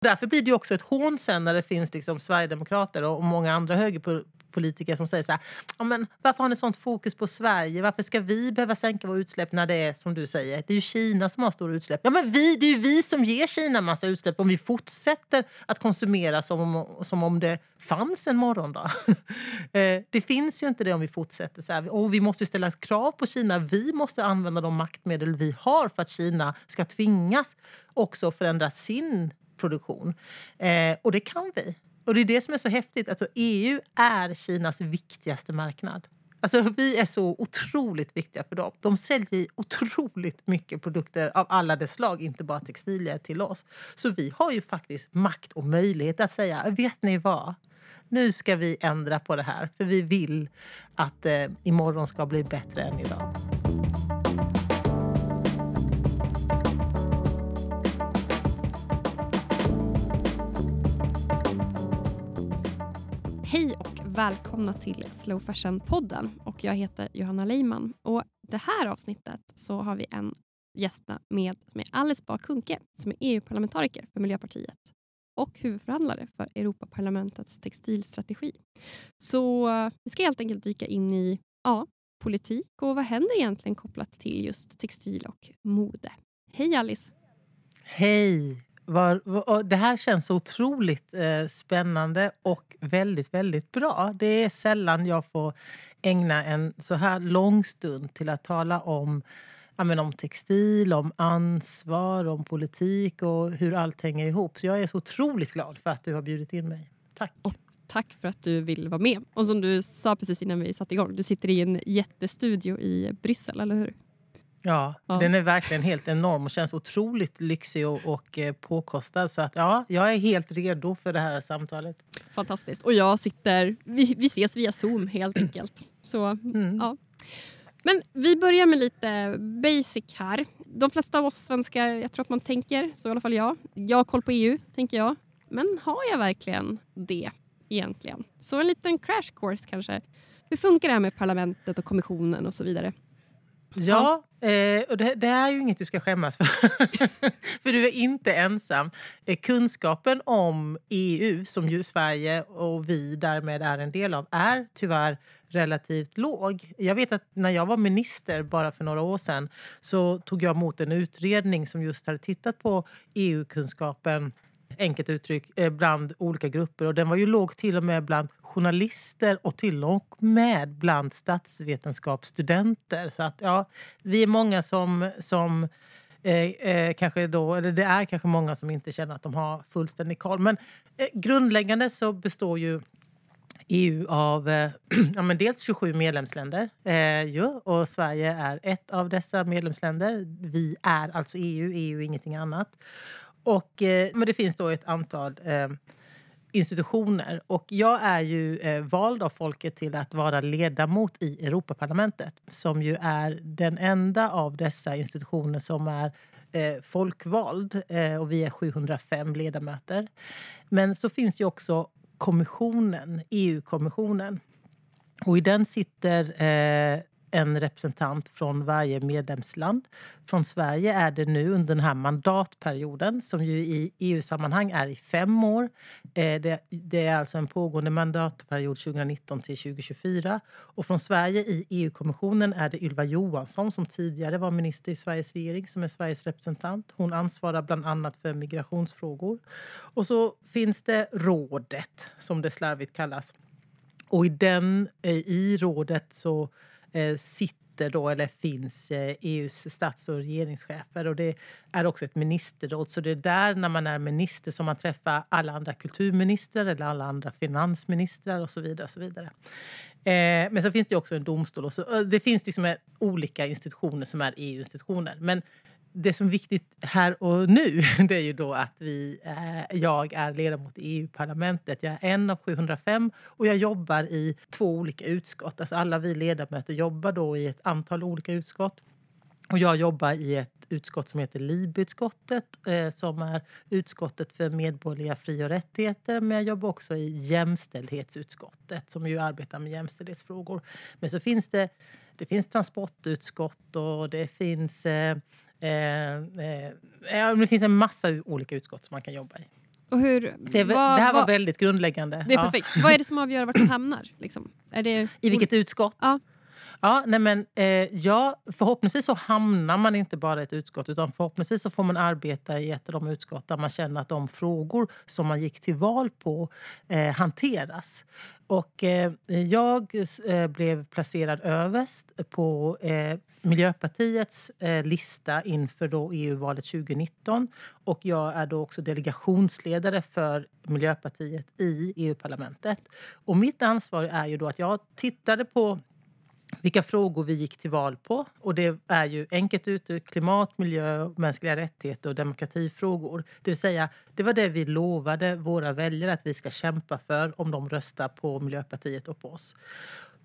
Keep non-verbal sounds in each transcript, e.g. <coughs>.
Därför blir det också ett hån sen när det finns liksom Sverigedemokrater och många andra högerpolitiker som säger så här, ja, men varför har ni sånt fokus på Sverige? Varför ska vi behöva sänka våra utsläpp när det är som du säger, det är ju Kina som har stora utsläpp. Ja, men vi, det är ju vi som ger Kina massa utsläpp om vi fortsätter att konsumera som om, som om det fanns en morgondag. <laughs> Eh, det finns ju inte det om vi fortsätter så här. Och vi måste ställa krav på Kina. Vi måste använda de maktmedel vi har för att Kina ska tvingas också förändra sin produktion. Eh, och det kan vi. Och det är det som är så häftigt. Alltså, EU är Kinas viktigaste marknad. Alltså, vi är så otroligt viktiga för dem. De säljer otroligt mycket produkter av alla dess slag, inte bara textilier, till oss. Så vi har ju faktiskt makt och möjlighet att säga, vet ni vad? Nu ska vi ändra på det här, för vi vill att eh, imorgon ska bli bättre än idag. Hej och välkomna till Slow Fashion-podden. Och jag heter Johanna Leiman. Och det här avsnittet så har vi en gäst med som är Alice Bah Kuhnke som är EU-parlamentariker för Miljöpartiet och huvudförhandlare för Europaparlamentets textilstrategi. Så eh, vi ska helt enkelt dyka in i ja, politik och vad händer egentligen kopplat till just textil och mode. Hej Alice! Hej! Var, var, det här känns så otroligt eh, spännande och väldigt, väldigt bra. Det är sällan jag får ägna en så här lång stund till att tala om, ja, men om textil, om ansvar, om politik och hur allt hänger ihop. Så jag är så otroligt glad för att du har bjudit in mig. Tack! Och tack för att du vill vara med. Och som du sa precis innan vi satte igång, du sitter i en jättestudio i Bryssel, eller hur? Ja, ja, den är verkligen helt enorm och känns otroligt lyxig och, och eh, påkostad. Så att, ja, jag är helt redo för det här samtalet. Fantastiskt. Och jag sitter... Vi, vi ses via Zoom helt enkelt. Så, mm. ja. Men vi börjar med lite basic här. De flesta av oss svenskar, jag tror att man tänker, så i alla fall jag. Jag har koll på EU, tänker jag. Men har jag verkligen det egentligen? Så en liten crash course kanske. Hur funkar det här med parlamentet och kommissionen och så vidare? Ja, eh, och det, det, är ju inget du ska skämmas för. <laughs> för du är inte ensam. Eh, kunskapen om EU, som ju Sverige och vi därmed är en del av, är tyvärr relativt låg. Jag vet att när jag var minister bara för några år sedan så tog jag emot en utredning som just hade tittat på EU-kunskapen enkelt uttryck, eh, bland olika grupper. Och Den var ju låg till och med bland journalister och till och med bland statsvetenskapsstudenter. Så att, ja, vi är många som, som eh, eh, kanske då, eller det är kanske många som inte känner att de har fullständig koll. Men eh, grundläggande så består ju EU av eh, <clears throat> ja, men dels 27 medlemsländer. Eh, ju, och Sverige är ett av dessa medlemsländer. Vi är alltså EU, EU är ingenting annat. Och, eh, men det finns då ett antal eh, institutioner. Och jag är ju eh, vald av folket till att vara ledamot i Europaparlamentet som ju är den enda av dessa institutioner som är eh, folkvald. Eh, och vi är 705 ledamöter. Men så finns ju också kommissionen, EU-kommissionen. Och i den sitter eh, en representant från varje medlemsland. Från Sverige är det nu under den här mandatperioden som ju i EU-sammanhang är i fem år. Eh, det, det, är alltså en pågående mandatperiod 2019 till 2024. Och från Sverige i EU-kommissionen är det Ylva Johansson som tidigare var minister i Sveriges regering som är Sveriges representant. Hon ansvarar bland annat för migrationsfrågor. Och så finns det rådet som det slarvigt kallas. Och i, den, eh, i rådet så Eh, sitter då, eller finns eh, e EUs stats och regeringschefer. Och det är också ett ministerråd. Så det är där, när man är minister, som man träffar alla andra kulturministrar eller alla andra finansministrar och så vidare. Och så vidare. Eh, men så finns det också en domstol. Och så, eh, det finns liksom olika institutioner som är EU-institutioner. Men det som är viktigt här och nu <laughs> det är ju då att vi, eh, jag är ledamot i EU-parlamentet. Jag är en av 705 och jag jobbar i två olika utskott. Alltså alla vi ledamöter jobbar då i ett antal olika utskott. Och jag jobbar i ett utskott som heter LIB-utskottet eh, som är utskottet för medborgerliga fri och rättigheter. Men jag jobbar också i jämställdhetsutskottet som ju arbetar med jämställdhetsfrågor. Men så finns det, det finns transportutskott och det finns eh, Eh, eh, det finns en massa olika utskott som man kan jobba i. Och hur, Det, vad- det här var vad- väldigt grundläggande. Det är Ja. perfekt. Vad är det som avgör vart man hamnar? Liksom? Är det, I vilket utskott? Ja. Ja, nej men, eh, ja, förhoppningsvis så hamnar man inte bara i ett utskott utan förhoppningsvis så får man arbeta i ett av de utskott där man känner att de frågor som man gick till val på eh, hanteras. Och, eh, jag eh, blev placerad överst på eh, Miljöpartiets eh, lista inför då EU-valet 2019. Och jag är då också delegationsledare för Miljöpartiet i EU-parlamentet. Och mitt ansvar är ju då att jag tittade på vilka frågor vi gick till val på. Och Det är ju enkelt uttryckt klimat, miljö, mänskliga rättigheter och demokratifrågor. Det vill säga, det var det vi lovade våra väljare att vi ska kämpa för om de röstar på Miljöpartiet och på oss.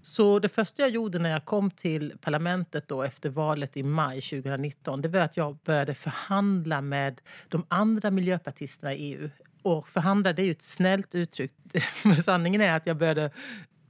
Så det första jag gjorde när jag kom till parlamentet då efter valet i maj 2019 det var att jag började förhandla med de andra miljöpartisterna i EU. Och förhandla det är ju ett snällt uttryck. <laughs> Men sanningen är att jag började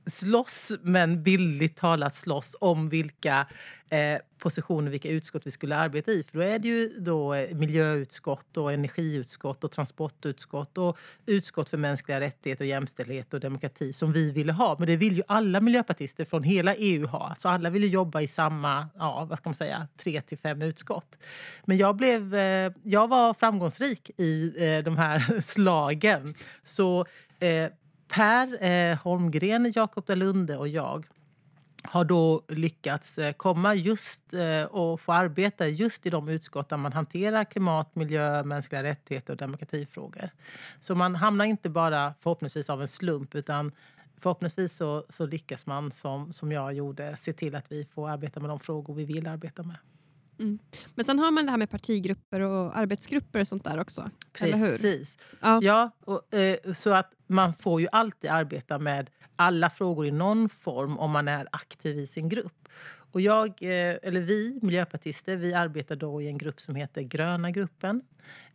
slåss, men bildligt talat slåss om vilka eh, positioner, vilka utskott vi skulle arbeta i. För då är det ju då eh, miljöutskott, och energiutskott och transportutskott och utskott för mänskliga rättigheter, och jämställdhet och demokrati som vi ville ha. Men det vill ju alla miljöpartister från hela EU ha. Så alla vill ju jobba i samma, ja, vad ska man säga, tre till fem utskott. Men jag, blev, eh, jag var framgångsrik i eh, de här <laughs> slagen. Så eh, Per eh, Holmgren, Jakob Dalunde och jag har då lyckats eh, komma just eh, och få arbeta just i de utskott där man hanterar klimat, miljö, mänskliga rättigheter och demokratifrågor. Så man hamnar inte bara förhoppningsvis av en slump utan förhoppningsvis så, så lyckas man som, som jag gjorde se till att vi får arbeta med de frågor vi vill arbeta med men sen har man det här med partigrupper och arbetsgrupper och sånt där också. Eller hur? Precis. Ja. Ja, och, eh, så att man får ju alltid arbeta med alla frågor i någon form om man är aktiv i sin grupp. Och jag, eh, eller vi miljöpartister, vi arbetar då i en grupp som heter Gröna gruppen.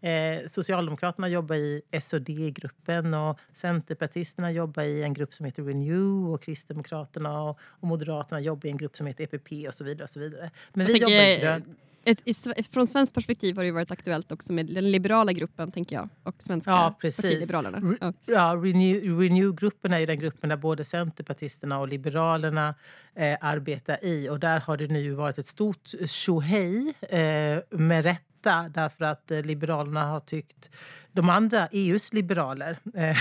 Eh, Socialdemokraterna jobbar i SOD-gruppen och Centerpartisterna jobbar i en grupp som heter Renew och Kristdemokraterna och, och Moderaterna jobbar i en grupp som heter EPP och så vidare. Och så vidare. Men vi Jag jobbar i grön... i, från svenskt perspektiv har det varit aktuellt också med den liberala gruppen tänker jag och svenska Ja, precis. partiliberalerna. Re- Ja. Ja, Renew- Renew-gruppen är ju den gruppen där både Centerpartisterna och Liberalerna eh, arbetar i. Och där har det nu varit ett stort tjohej, eh, med rätta därför att eh, Liberalerna har tyckt... De andra, EUs liberaler, eh,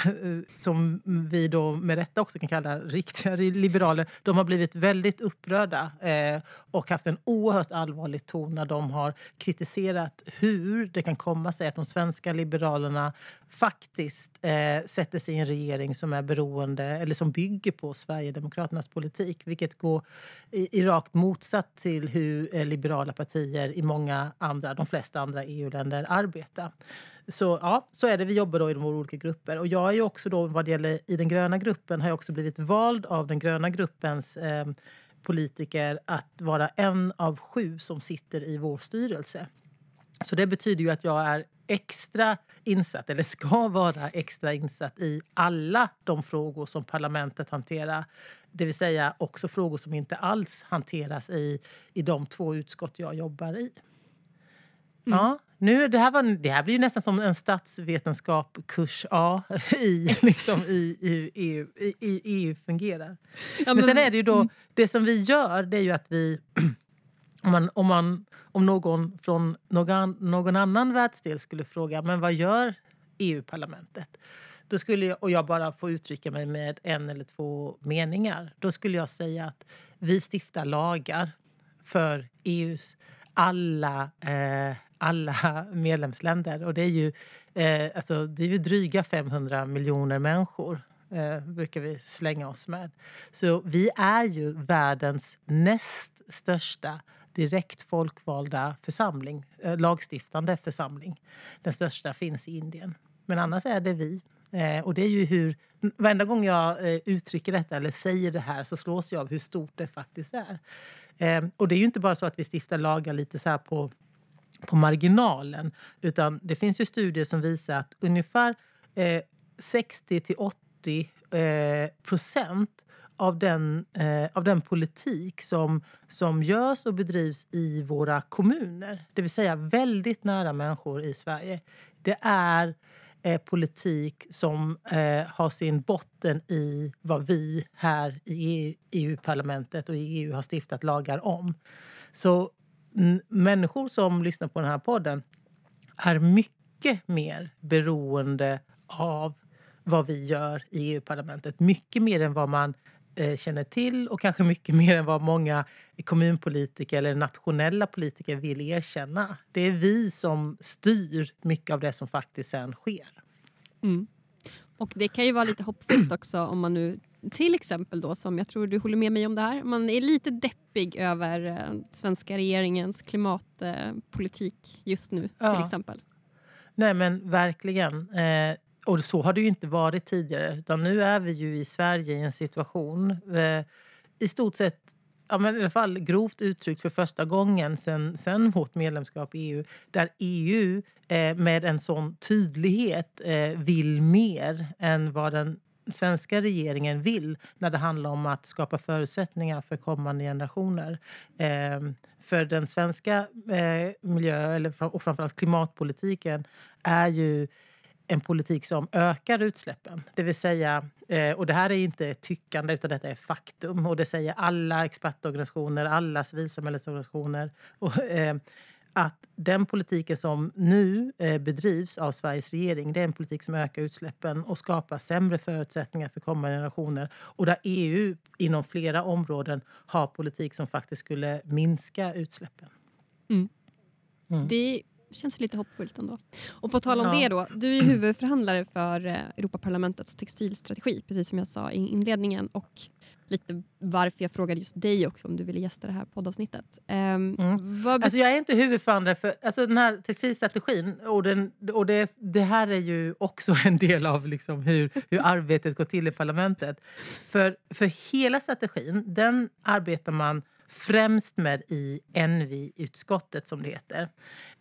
som vi då med rätta också kan kalla riktiga liberaler, de har blivit väldigt upprörda eh, och haft en oerhört allvarlig ton när de har kritiserat hur det kan komma sig att de svenska liberalerna faktiskt eh, sätter sig i en regering som är beroende eller som bygger på Sverigedemokraternas politik. Vilket går i, i rakt motsatt till hur eh, liberala partier i många andra, de flesta andra EU-länder arbeta. Så ja, så är det. Vi jobbar då i de olika grupper. Och jag är också då, vad det gäller i den gröna gruppen, har jag också blivit vald av den gröna gruppens eh, politiker att vara en av sju som sitter i vår styrelse. Så det betyder ju att jag är extra insatt, eller ska vara extra insatt i alla de frågor som parlamentet hanterar. Det vill säga också frågor som inte alls hanteras i, i de två utskott jag jobbar i. Ja, nu, det, här var, det här blir ju nästan som en statsvetenskap kurs A <laughs> i, liksom, i, i, EU, i, i EU fungerar. Ja, Men sen är det ju då, det som vi gör det är ju att vi <clears throat> om, man, om, man, om någon från någon, någon annan världsdel skulle fråga men vad gör EU-parlamentet? Då skulle jag, och jag bara får uttrycka mig med en eller två meningar. Då skulle jag säga att vi stiftar lagar för EUs alla, eh, alla <laughs> medlemsländer. Och det är ju, eh, alltså, det är ju dryga 500 miljoner människor eh, brukar vi slänga oss med. Så vi är ju världens näst största direkt folkvalda församling, eh, lagstiftande församling. Den största finns i Indien. Men annars är det vi. Eh, och det är ju hur, varenda gång jag eh, uttrycker detta eller säger det här så slås jag av hur stort det faktiskt är. Eh, och det är ju inte bara så att vi stiftar lagar lite så här på, på marginalen. Utan det finns ju studier som visar att ungefär eh, 60 till 80 eh, procent av den, eh, av den politik som, som görs och bedrivs i våra kommuner, det vill säga väldigt nära människor i Sverige, det är eh, politik som eh, har sin botten i vad vi här i e- EU-parlamentet och i EU har stiftat lagar om. Så människor som lyssnar på den här podden är mycket mer beroende av vad vi gör i EU-parlamentet. Mycket mer än vad man eh, känner till och kanske mycket mer än vad många kommunpolitiker eller nationella politiker vill erkänna. Det är vi som styr mycket av det som faktiskt sen sker. Mm. Och det kan ju vara lite hoppfullt också om man nu till exempel då, som jag tror du håller med mig om det här, man är lite deppig över eh, svenska regeringens klimatpolitik just nu ja. till exempel. Nej men verkligen. Eh, och så har det ju inte varit tidigare. Utan nu är vi ju i Sverige i en situation, eh, i stort sett ja, men i alla fall grovt uttryckt för första gången sen, sen vårt medlemskap i EU där EU eh, med en sån tydlighet eh, vill mer än vad den svenska regeringen vill när det handlar om att skapa förutsättningar för kommande generationer. Eh, för den svenska eh, miljö eller, och framförallt klimatpolitiken är ju en politik som ökar utsläppen. Det vill säga, eh, och det här är inte tyckande utan detta är faktum. Och det säger alla expertorganisationer, alla civilsamhällesorganisationer. Och, eh, att den politiken som nu eh, bedrivs av Sveriges regering det är en politik som ökar utsläppen och skapar sämre förutsättningar för kommande generationer. Och där EU inom flera områden har politik som faktiskt skulle minska utsläppen. Mm. Mm. Det känns lite hoppfullt ändå. Och på tal om ja. det då, du är huvudförhandlare för eh, Europaparlamentets textilstrategi, precis som jag sa i inledningen. Och lite varför jag frågade just dig också om du ville gästa det här poddavsnittet. Um, mm. alltså jag är inte huvudförhandlare för alltså den här textilstrategin och, den, och det, det här är ju också en del av liksom hur, hur arbetet går till i parlamentet. För, för hela strategin, den arbetar man främst med i Envi-utskottet, som det heter.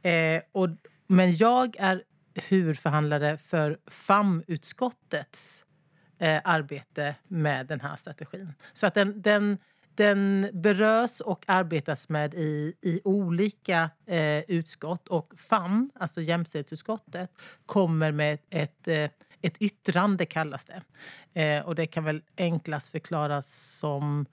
Eh, och, men jag är huvudförhandlare för FAM-utskottets eh, arbete med den här strategin. Så att den, den, den berörs och arbetas med i, i olika eh, utskott. Och FAM, alltså jämställdhetsutskottet, kommer med ett, eh, ett yttrande, kallas det. Eh, och det kan väl enklast förklaras som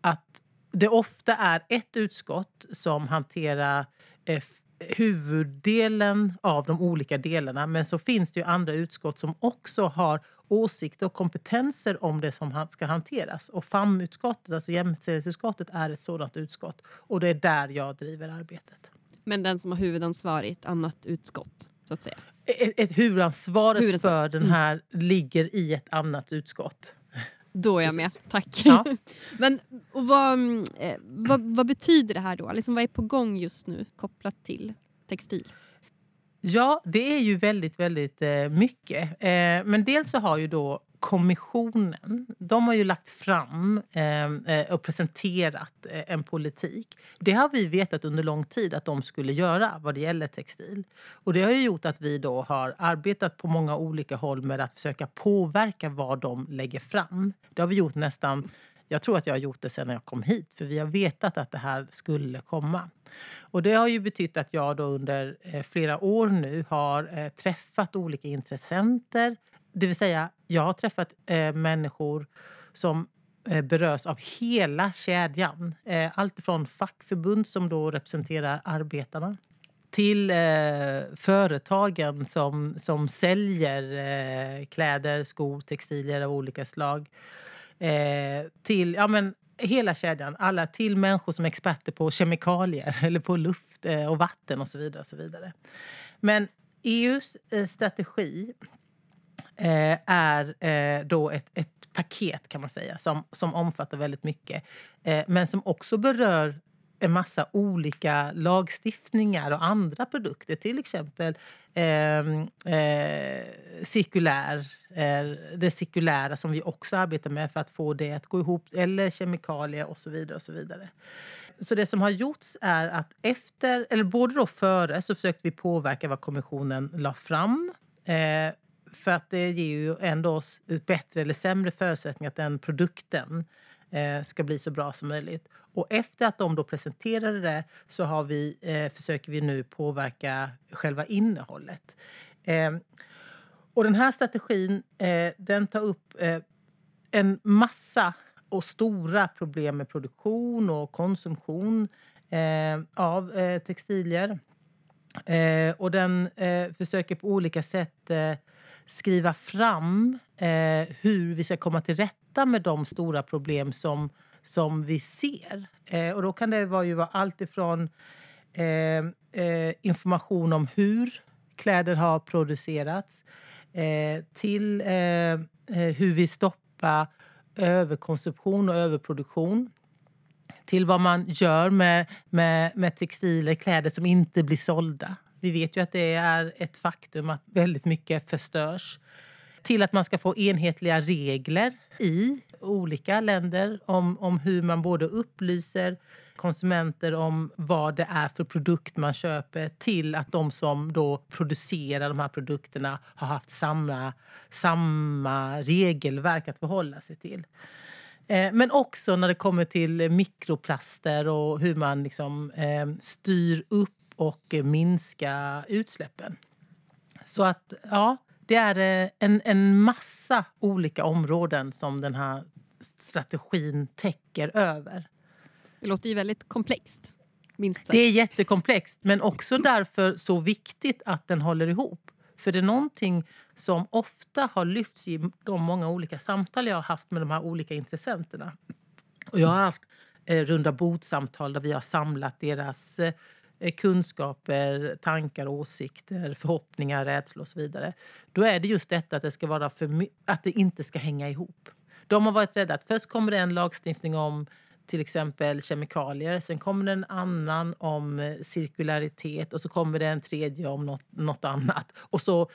att det ofta är ett utskott som hanterar eh, huvuddelen av de olika delarna. Men så finns det ju andra utskott som också har åsikter och kompetenser om det som ska hanteras. Och FAM-utskottet, alltså jämställdhetsutskottet, är ett sådant utskott. Och det är där jag driver arbetet. Men den som har huvudansvar i ett annat utskott? så att säga? Ett, ett huvudansvaret Huvudansvar. för den här mm. ligger i ett annat utskott. Då är jag med, tack. Ja. <laughs> Men och vad, eh, vad, vad, betyder det här då? Liksom, vad är på gång just nu kopplat till textil? Ja, det är ju väldigt, väldigt eh, mycket. Eh, men dels så har ju då kommissionen, de har ju lagt fram eh, eh, och presenterat eh, en politik. Det har vi vetat under lång tid att de skulle göra vad det gäller textil. Och det har ju gjort att vi då har arbetat på många olika håll med att försöka påverka vad de lägger fram. Det har vi gjort nästan jag tror att jag har gjort det sen jag kom hit, för vi har vetat att det här skulle komma. Och det har ju betytt att jag då under eh, flera år nu har eh, träffat olika intressenter. Det vill säga, jag har träffat eh, människor som eh, berörs av hela kedjan. Eh, allt från fackförbund som då representerar arbetarna till eh, företagen som, som säljer eh, kläder, skor, textilier av olika slag. Eh, till ja, men, hela kedjan. Alla till människor som är experter på kemikalier <laughs> eller på luft eh, och vatten och så vidare. Och så vidare. Men EUs eh, strategi eh, är eh, då ett, ett paket kan man säga som, som omfattar väldigt mycket. Eh, men som också berör en massa olika lagstiftningar och andra produkter. Till exempel eh, eh, cirkulär, eh, det cirkulära som vi också arbetar med för att få det att gå ihop. Eller kemikalier och så vidare. och Så vidare. Så det som har gjorts är att efter, eller både då före så försökte vi påverka vad kommissionen la fram. Eh, för att det ger ju ändå oss bättre eller sämre förutsättningar att den produkten eh, ska bli så bra som möjligt. Och efter att de då presenterade det så har vi, eh, försöker vi nu påverka själva innehållet. Eh, Och den här strategin eh, den tar upp eh, en massa och stora problem med produktion och konsumtion eh, av eh, textilier. Eh, och den eh, försöker på olika sätt eh, skriva fram eh, hur vi ska komma till rätta med de stora problem som, som vi ser. Eh, och då kan det vara, ju vara allt ifrån eh, information om hur kläder har producerats eh, till eh, hur vi stoppar överkonsumtion och överproduktion till vad man gör med, med, med textiler, kläder som inte blir sålda. Vi vet ju att det är ett faktum att väldigt mycket förstörs. Till att man ska få enhetliga regler i olika länder om, om hur man både upplyser konsumenter om vad det är för produkt man köper till att de som då producerar de här produkterna har haft samma, samma regelverk att förhålla sig till. Eh, men också när det kommer till mikroplaster och hur man liksom, eh, styr upp och minskar utsläppen. Så att, ja, det är eh, en, en massa olika områden som den här strategin täcker över. Det låter ju väldigt komplext. Det är jättekomplext, men också därför så viktigt att den håller ihop. För det är någonting som ofta har lyfts i de många olika samtal jag har haft med de här olika intressenterna. Och jag har haft eh, runda bordsamtal där vi har samlat deras eh, Eh, kunskaper, tankar, åsikter, förhoppningar, rädslor och så vidare. Då är det just detta att det, ska vara för, att det inte ska hänga ihop. De har varit rädda att först kommer det en lagstiftning om till exempel kemikalier. Sen kommer det en annan om eh, cirkularitet och så kommer det en tredje om något, något annat. Och så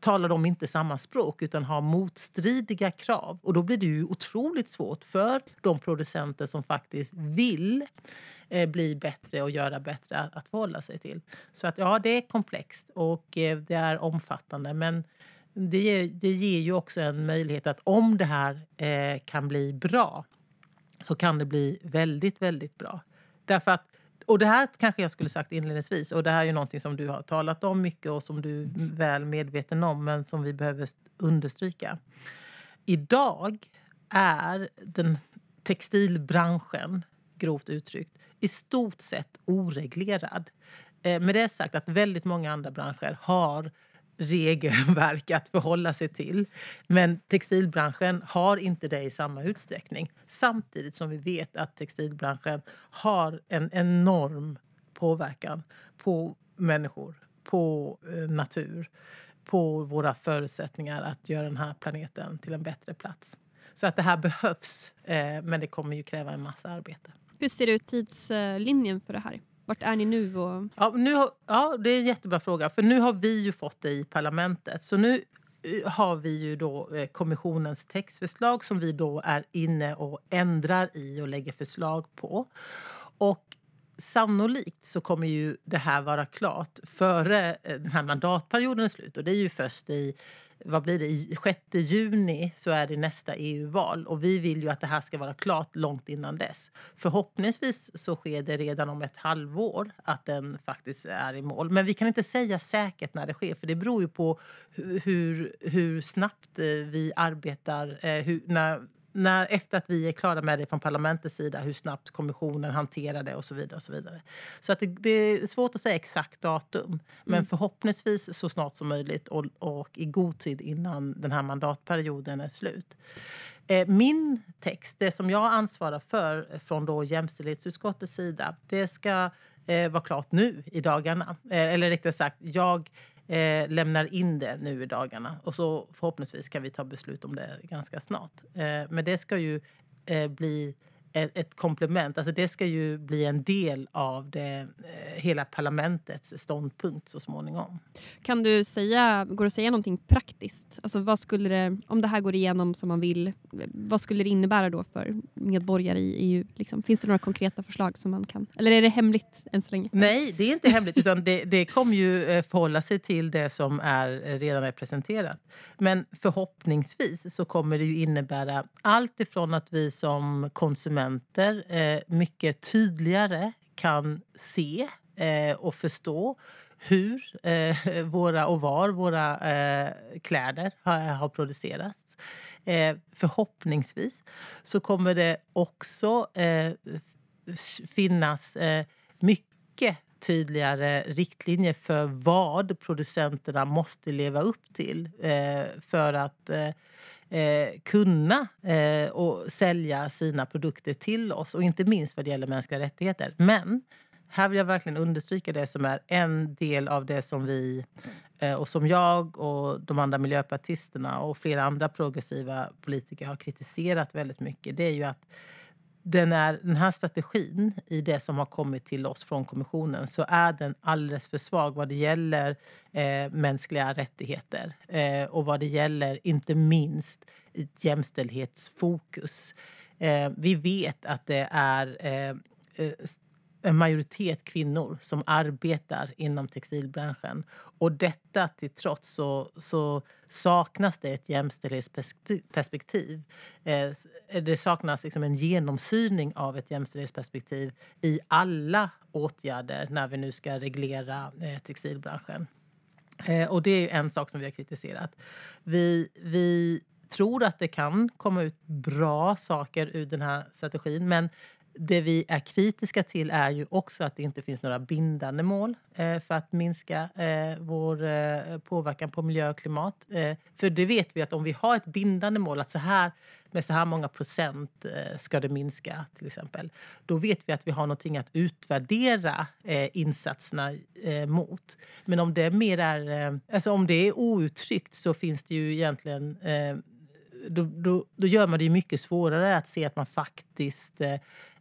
talar de inte samma språk utan har motstridiga krav. Och då blir det ju otroligt svårt för de producenter som faktiskt vill eh, bli bättre och göra bättre att, att förhålla sig till. Så att ja, det är komplext och eh, det är omfattande. Men det ger, det ger ju också en möjlighet att om det här eh, kan bli bra så kan det bli väldigt, väldigt bra. Därför att, och det här kanske jag skulle sagt inledningsvis och det här är ju någonting som du har talat om mycket och som du är väl medveten om men som vi behöver understryka. Idag är den textilbranschen, grovt uttryckt, i stort sett oreglerad. Eh, med det sagt att väldigt många andra branscher har regelverk att förhålla sig till. Men textilbranschen har inte det i samma utsträckning. Samtidigt som vi vet att textilbranschen har en enorm påverkan på människor, på eh, natur, på våra förutsättningar att göra den här planeten till en bättre plats. Så att det här behövs, eh, men det kommer ju kräva en massa arbete. Hur ser ut tidslinjen för det här? Vart är ni nu? Och... Ja, nu har, ja, det är en jättebra fråga. För nu har vi ju fått det i parlamentet. Så nu eh, har vi ju då eh, kommissionens textförslag som vi då är inne och ändrar i och lägger förslag på. Och sannolikt så kommer ju det här vara klart före eh, den här mandatperioden är slut. Och det är ju först i vad blir det, i 6 juni så är det nästa EU-val och vi vill ju att det här ska vara klart långt innan dess. Förhoppningsvis så sker det redan om ett halvår att den faktiskt är i mål. Men vi kan inte säga säkert när det sker för det beror ju på hur, hur snabbt eh, vi arbetar, eh, hur, när när, efter att vi är klara med det från parlamentets sida, hur snabbt kommissionen hanterar det och så vidare. Och så vidare. Så att det, det är svårt att säga exakt datum, men mm. förhoppningsvis så snart som möjligt och, och, i god tid innan den här mandatperioden är slut. Eh, min text, det som jag ansvarar för från då jämställdhetsutskottets sida, det ska eh, vara klart nu i dagarna. Eh, eller rättare sagt, jag eh, lämnar in det nu i dagarna. Och så förhoppningsvis kan vi ta beslut om det ganska snart. Eh, men det ska ju eh, bli ett, komplement. Alltså det ska ju bli en del av det, eh, hela parlamentets ståndpunkt så småningom. Kan du säga, går det att säga någonting praktiskt? Alltså vad skulle det, om det här går igenom som man vill, vad skulle det innebära då för medborgare i EU? Liksom? Finns det några konkreta förslag som man kan... Eller är det hemligt än så länge? Nej, det är inte hemligt. utan det, det kommer ju eh, förhålla sig till det som är, eh, redan är presenterat. Men förhoppningsvis så kommer det ju innebära allt ifrån att vi som konsumenter konsumenter eh, mycket tydligare kan se eh, och förstå hur eh, våra och var våra eh, kläder har, har producerats. Eh, förhoppningsvis så kommer det också eh, finnas eh, mycket tydligare riktlinjer för vad producenterna måste leva upp till eh, för att eh, eh, kunna eh, och sälja sina produkter till oss. Och inte minst vad det gäller mänskliga rättigheter. Men här vill jag verkligen understryka det som är en del av det som vi eh, och som jag och de andra miljöpartisterna och flera andra progressiva politiker har kritiserat väldigt mycket. Det är ju att den, är, den här strategin i det som har kommit till oss från kommissionen så är den alldeles för svag vad det gäller eh, mänskliga rättigheter eh, och vad det gäller inte minst ett jämställdhetsfokus. Eh, vi vet att det är eh, eh en majoritet kvinnor som arbetar inom textilbranschen. Och detta till trots så, så saknas det ett jämställdhetsperspektiv. Eh, det saknas liksom en genomsyning av ett jämställdhetsperspektiv i alla åtgärder när vi nu ska reglera eh, textilbranschen. Eh, och det är en sak som vi har kritiserat. Vi, vi tror att det kan komma ut bra saker ur den här strategin men det vi är kritiska till är ju också att det inte finns några bindande mål eh, för att minska eh, vår eh, påverkan på miljö och klimat. Eh, för det vet vi att om vi har ett bindande mål att så här med så här många procent eh, ska det minska till exempel. Då vet vi att vi har någonting att utvärdera eh, insatserna eh, mot. Men om det mer är, eh, alltså om det är outtryckt så finns det ju egentligen eh, då, då, då, gör man det mycket svårare att se att man faktiskt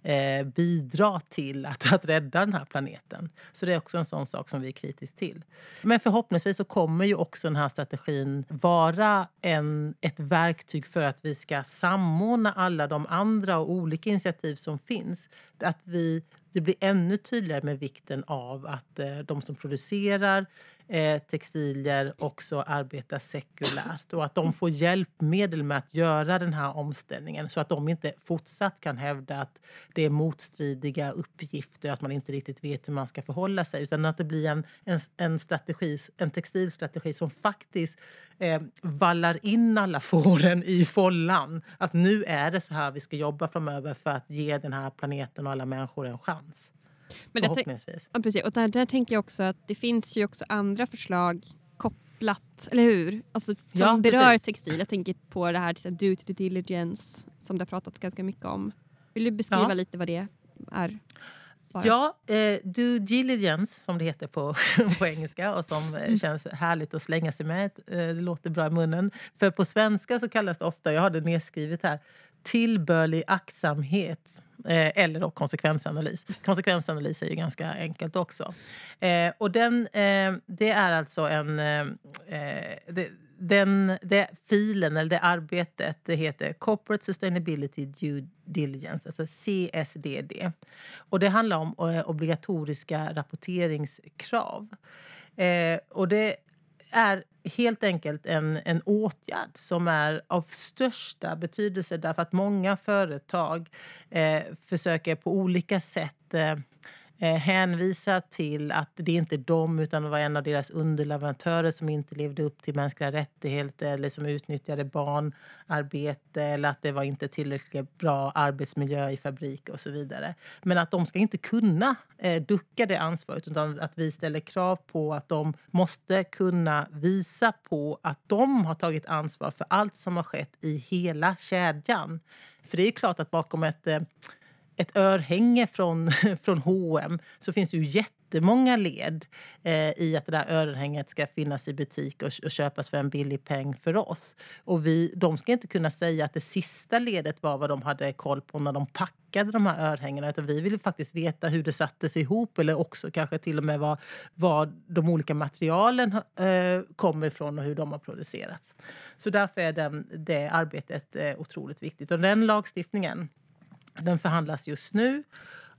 eh, bidra till att, att rädda den här planeten. Så det är också en sån sak som vi är kritiska till. Men förhoppningsvis så kommer ju också den här strategin vara en, ett verktyg för att vi ska samordna alla de andra och olika initiativ som finns. Att vi, det blir ännu tydligare med vikten av att eh, de som producerar eh, textilier också arbetar sekulärt och att de får hjälpmedel med att göra den här omställningen så att de inte fortsatt kan hävda att det är motstridiga uppgifter, att man inte riktigt vet hur man ska förhålla sig. Utan att det blir en, en, en, strategi, en textilstrategi som faktiskt eh, vallar in alla fåren i follan. Att nu är det så här vi ska jobba framöver för att ge den här planeten och alla människor en chans. Men Förhoppningsvis. Ja, precis. Och där, där tänker jag också att det finns ju också andra förslag kopplat, eller hur? Alltså, som ja, berör textil. Jag tänker på det här till duty diligence som det har pratats ganska mycket om. Vill du beskriva ja. lite vad det är? Bara. Ja, eh, due diligence som det heter på, <laughs> på engelska och som eh, mm. känns härligt att slänga sig med. Eh, det låter bra i munnen. För på svenska så kallas det ofta, jag har det nedskrivet här, tillbörlig aktsamhet eh, eller då konsekvensanalys. Konsekvensanalys är ju ganska enkelt också. Eh, och den, eh, det är alltså en... Eh, eh det, den, det filen, eller det arbetet, det heter Corporate Sustainability Due Diligence, alltså CSDD. Och det handlar om eh, obligatoriska rapporteringskrav. Eh, och det är helt enkelt en, en åtgärd som är av största betydelse därför att många företag eh, försöker på olika sätt eh, eh, hänvisa till att det inte är de utan det var en av deras underleverantörer som inte levde upp till mänskliga rättigheter eller som utnyttjade barnarbete eller att det var inte tillräckligt bra arbetsmiljö i fabrik och så vidare. Men att de ska inte kunna eh, ducka det ansvaret utan att vi ställer krav på att de måste kunna visa på att de har tagit ansvar för allt som har skett i hela kedjan. För det är klart att bakom ett eh, ett örhänge från, <laughs> från H&M så finns det ju jättemånga led eh, i att det där örhänget ska finnas i butik och, och, köpas för en billig peng för oss. Och vi, de ska inte kunna säga att det sista ledet var vad de hade koll på när de packade de här örhängena. Utan vi vill faktiskt veta hur det sattes ihop eller också kanske till och med var, var de olika materialen eh, kommer ifrån och hur de har producerats. Så därför är den, det arbetet eh, otroligt viktigt. Och den lagstiftningen den förhandlas just nu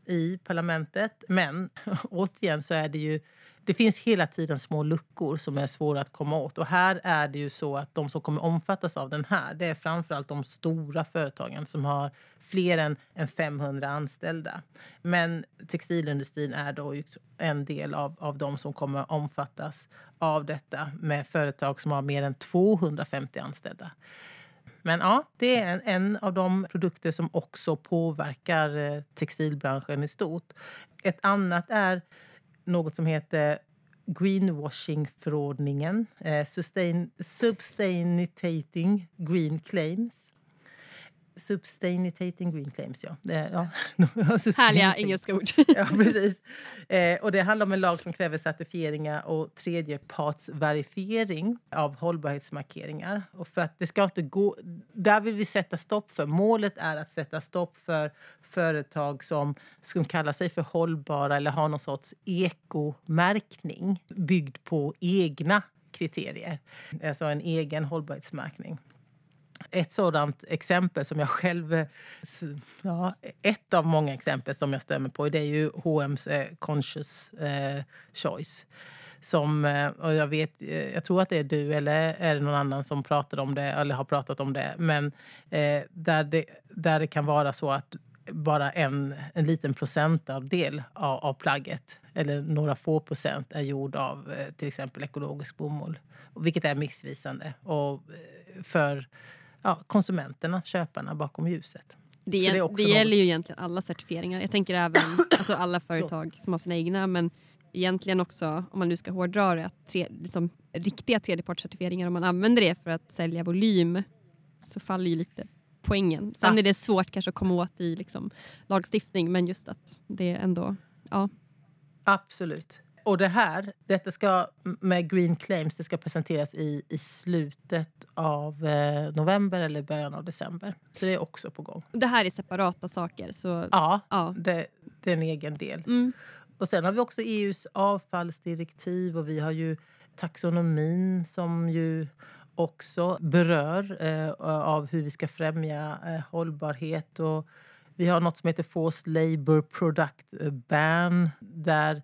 i parlamentet. Men <laughs> återigen så är det ju det finns hela tiden små luckor som är svåra att komma åt. Och här är det ju så att de som kommer omfattas av den här, det är framförallt de stora företagen som har fler än, än 500 anställda. Men textilindustrin är då en del av, av de som kommer omfattas av detta med företag som har mer än 250 anställda. Men ja, det är en, en av de produkter som också påverkar eh, textilbranschen i stort. Ett annat är något som heter greenwashing-förordningen. Eh, sustain, substanitating green claims. Substanitating green claims, ja. Det, ja. <laughs> Härliga <laughs> engelska ord. ja, precis. Eh, och det handlar om en lag som kräver certifieringar och tredjepartsverifiering av hållbarhetsmarkeringar. Och för att det ska inte gå, där vill vi sätta stopp för. Målet är att sätta stopp för företag som, som kallar sig för hållbara eller har någon sorts ekomärkning byggd på egna kriterier. Alltså en egen hållbarhetsmärkning. Ett sådant exempel som jag själv... Ja, ett av många exempel som jag stämmer på det är ju H&M's eh, Conscious eh, Choice. Som, eh, och jag, vet, eh, jag tror att det är du eller är det någon annan som pratar om det eller har pratat om det. Men eh, där, det, där det kan vara så att bara en, en liten procentandel av, av plagget eller några få procent är gjord av eh, till exempel ekologisk bomull. Vilket är missvisande och eh, för ja, konsumenterna, köparna bakom ljuset. Det, det, det gäller ju egentligen alla certifieringar. Jag tänker även <coughs> alltså alla företag som har sina egna men egentligen också, om man nu ska hårdra det, att tre, liksom, riktiga tredjepartscertifieringar, om man använder det för att sälja volym så faller ju lite poängen. Sen ja. är det svårt kanske att komma åt i liksom, lagstiftning men just att det ändå, ja. Absolut. Och det här, detta ska med Green Claims, det ska presenteras i, i slutet av eh, november eller början av december. Så det är också på gång. Det här är separata saker? Så, ja, ja. Det, det är en egen del. Mm. Och sen har vi också EUs avfallsdirektiv och vi har ju taxonomin som ju också berör eh, av hur vi ska främja eh, hållbarhet. Och vi har något som heter Forced Labour Product Ban där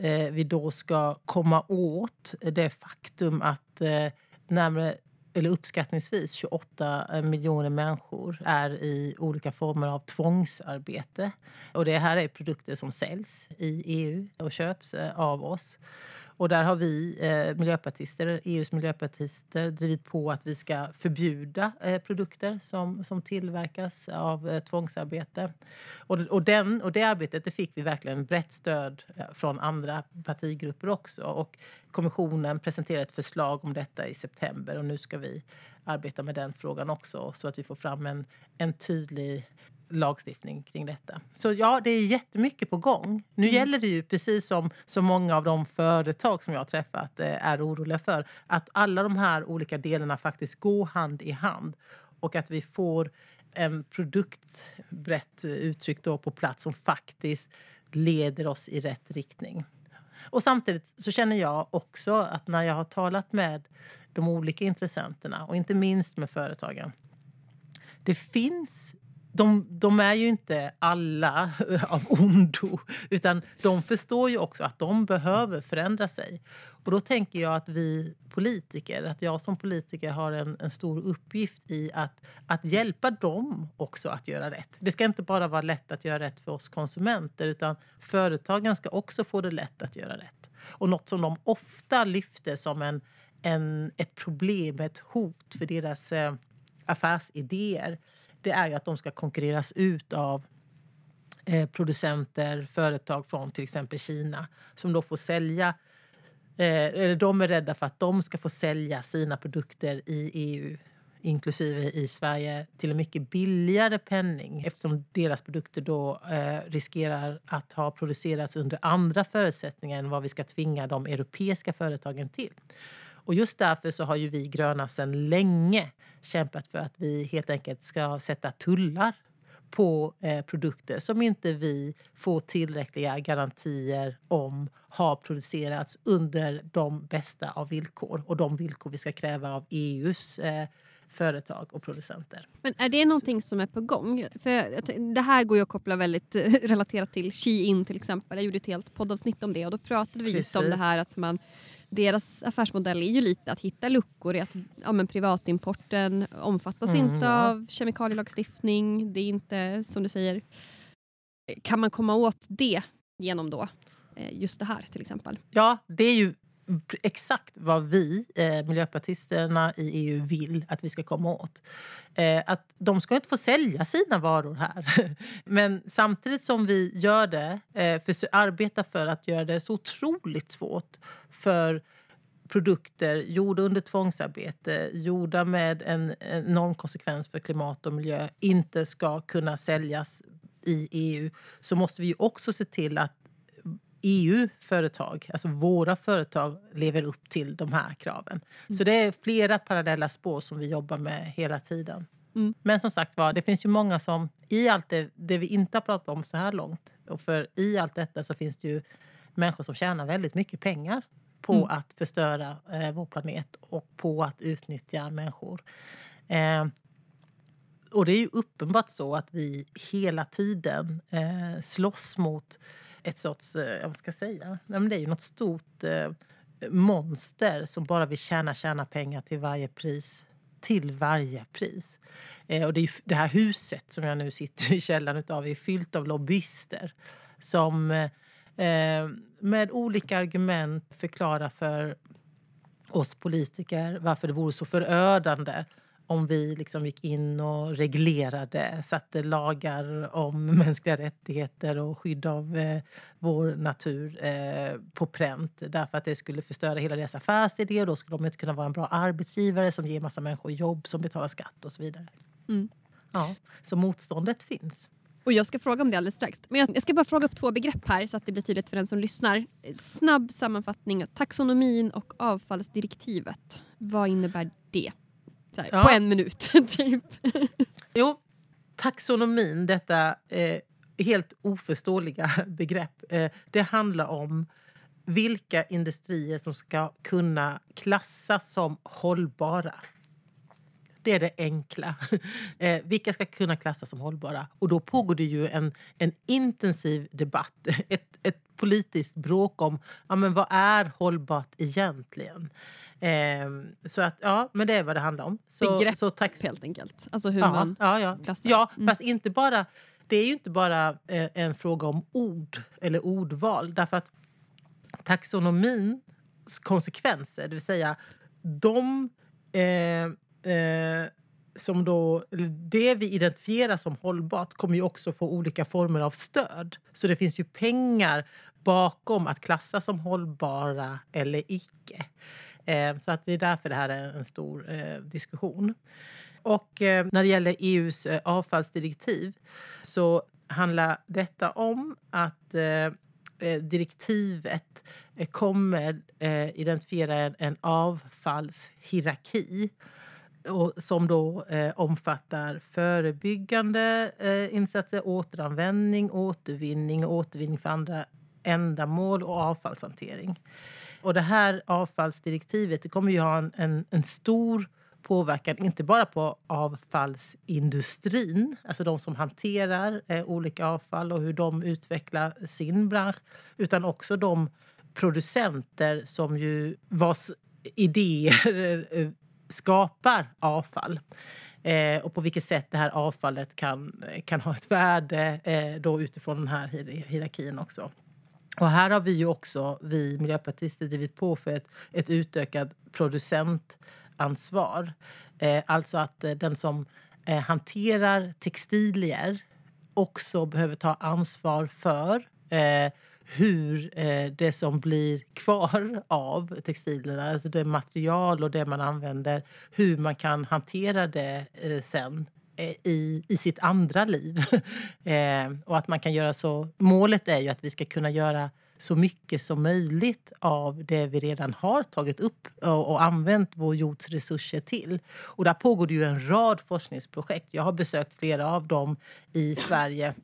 Eh, vi då ska komma åt det faktum att eh, närmare eller uppskattningsvis 28 eh, miljoner människor är i olika former av tvångsarbete. Och det här är produkter som säljs i EU och köps eh, av oss. Och där har vi eh, miljöpartister, EUs miljöpartister drivit på att vi ska förbjuda eh, produkter som, som tillverkas av eh, tvångsarbete. Och, och, den, och det arbetet det fick vi verkligen brett stöd eh, från andra partigrupper också. Och kommissionen presenterade ett förslag om detta i september och nu ska vi arbeta med den frågan också så att vi får fram en, en tydlig lagstiftning kring detta. Så ja, det är jättemycket på gång. Nu mm. gäller det ju, precis som så många av de företag som jag har träffat eh, är oroliga för, att alla de här olika delarna faktiskt går hand i hand och att vi får en produkt, brett uttryckt då, på plats som faktiskt leder oss i rätt riktning. Och samtidigt så känner jag också att när jag har talat med de olika intressenterna och inte minst med företagen. Det finns de, de, är ju inte alla <laughs> av ondo, utan de förstår ju också att de behöver förändra sig. Och då tänker jag att vi politiker, att jag som politiker har en, en stor uppgift i att, att hjälpa dem också att göra rätt. Det ska inte bara vara lätt att göra rätt för oss konsumenter, utan företagen ska också få det lätt att göra rätt. Och något som de ofta lyfter som en, en, ett problem, ett hot för deras eh, affärsidéer det är ju att de ska konkurreras ut av eh, producenter, företag från till exempel Kina som då får sälja eh, eller de är rädda för att de ska få sälja sina produkter i EU inklusive i Sverige, till en mycket billigare penning eftersom deras produkter då eh, riskerar att ha producerats under andra förutsättningar än vad vi ska tvinga de europeiska företagen till. Och just därför så har ju vi gröna sedan länge kämpat för att vi helt enkelt ska sätta tullar på eh, produkter som inte vi får tillräckliga garantier om har producerats under de bästa av villkor och de villkor vi ska kräva av EUs eh, företag och producenter. Men är det någonting som är på gång? För det här går ju att koppla väldigt relaterat till Shein till exempel. Jag gjorde ett helt poddavsnitt om det och då pratade vi just om det här att man deras affärsmodell är ju lite att hitta luckor i att ja, men privatimporten omfattas mm, inte ja. av kemikalielagstiftning. Det är inte som du säger, kan man komma åt det genom då eh, just det här till exempel? Ja, det är ju exakt vad vi, eh, miljöpartisterna i EU, vill att vi ska komma åt. Eh, att de ska inte få sälja sina varor här. <laughs> Men samtidigt som vi gör det, eh, för, arbetar för att göra det så otroligt svårt för produkter gjorda under tvångsarbete, gjorda med en enorm konsekvens för klimat och miljö, inte ska kunna säljas i EU så måste vi också se till att EU-företag, alltså våra företag, lever upp till de här kraven. Mm. Så det är flera parallella spår som vi jobbar med hela tiden. Mm. Men som sagt var, det finns ju många som i allt det, det, vi inte har pratat om så här långt och för i allt detta så finns det ju människor som tjänar väldigt mycket pengar på mm. att förstöra eh, vår planet och på att utnyttja människor. Eh, och det är ju uppenbart så att vi hela tiden eh, slåss mot ett sorts, eh, vad ska jag säga, det är ju något stort eh, monster som bara vill tjäna, tjäna pengar till varje pris. Till varje pris. Eh, och det, är, det här huset som jag nu sitter i källaren utav är fyllt av lobbyister som eh, eh med olika argument förklarar för oss politiker varför det vore så förödande om vi liksom gick in och reglerade, satte lagar om <laughs> mänskliga rättigheter och skydd av eh, vår natur eh, på pränt. Därför att det skulle förstöra hela deras affärsidé och då skulle de inte kunna vara en bra arbetsgivare som ger massa människor jobb, som betalar skatt och så vidare. Mm. Ja, så motståndet finns. Och Jag ska fråga om det alldeles strax. Men jag ska bara fråga upp två begrepp här så att det blir tydligt för den som lyssnar. Snabb sammanfattning. Taxonomin och avfallsdirektivet. Vad innebär det? Här, ja. På en minut, <laughs> typ. Jo, taxonomin, detta eh, helt oförståeliga <laughs> begrepp. Eh, det handlar om vilka industrier som ska kunna klassas som hållbara. Det är det enkla. <laughs> Eh, vilka ska kunna klassas som hållbara? Och då pågår det ju en, en intensiv debatt, ett, ett politiskt bråk om ja, men vad är hållbart egentligen. Eh, så att, ja, men det är vad det handlar om. Så, Begrepp så tax- helt enkelt. Alltså hur ja, man ja, ja. klassar. Ja, mm. fast inte bara, det är ju inte bara eh, en fråga om ord eller ordval. Därför att taxonomins konsekvenser, det vill säga de eh, eh, som då, det vi identifierar som hållbart kommer ju också få olika former av stöd. Så det finns ju pengar bakom att klassa som hållbara eller icke. Eh, så att det är därför det här är en stor eh, diskussion. Och eh, när det gäller EUs avfallsdirektiv så handlar detta om att direktivet kommer identifiera en avfallshierarki som då omfattar förebyggande insatser, återanvändning, återvinning och återvinning för andra ändamål och avfallshantering. Och det här avfallsdirektivet det kommer ju ha en, en, en stor påverkan, inte bara på avfallsindustrin, alltså de som hanterar eh, olika avfall och hur de utvecklar sin bransch, utan också de producenter som ju vars idéer eh, skapar avfall. Eh, och på vilket sätt det här avfallet kan, kan ha ett värde eh, då utifrån den här hierarkin också. Och här har vi ju också, vi miljöpartister, drivit på för ett, ett utökat producentansvar. Eh, alltså att eh, den som eh, hanterar textilier också behöver ta ansvar för eh, hur eh, det som blir kvar <laughs> av textilierna, alltså det material och det man använder, hur man kan hantera det eh, sen Eh, Eh, i, i sitt andra liv. <laughs> eh, och att man kan göra så... Målet är ju att vi ska kunna göra så mycket som möjligt av det vi redan har tagit upp och, och använt vår jords resurser till. Och där pågår det ju en rad forskningsprojekt. Jag har besökt flera av dem i Sverige.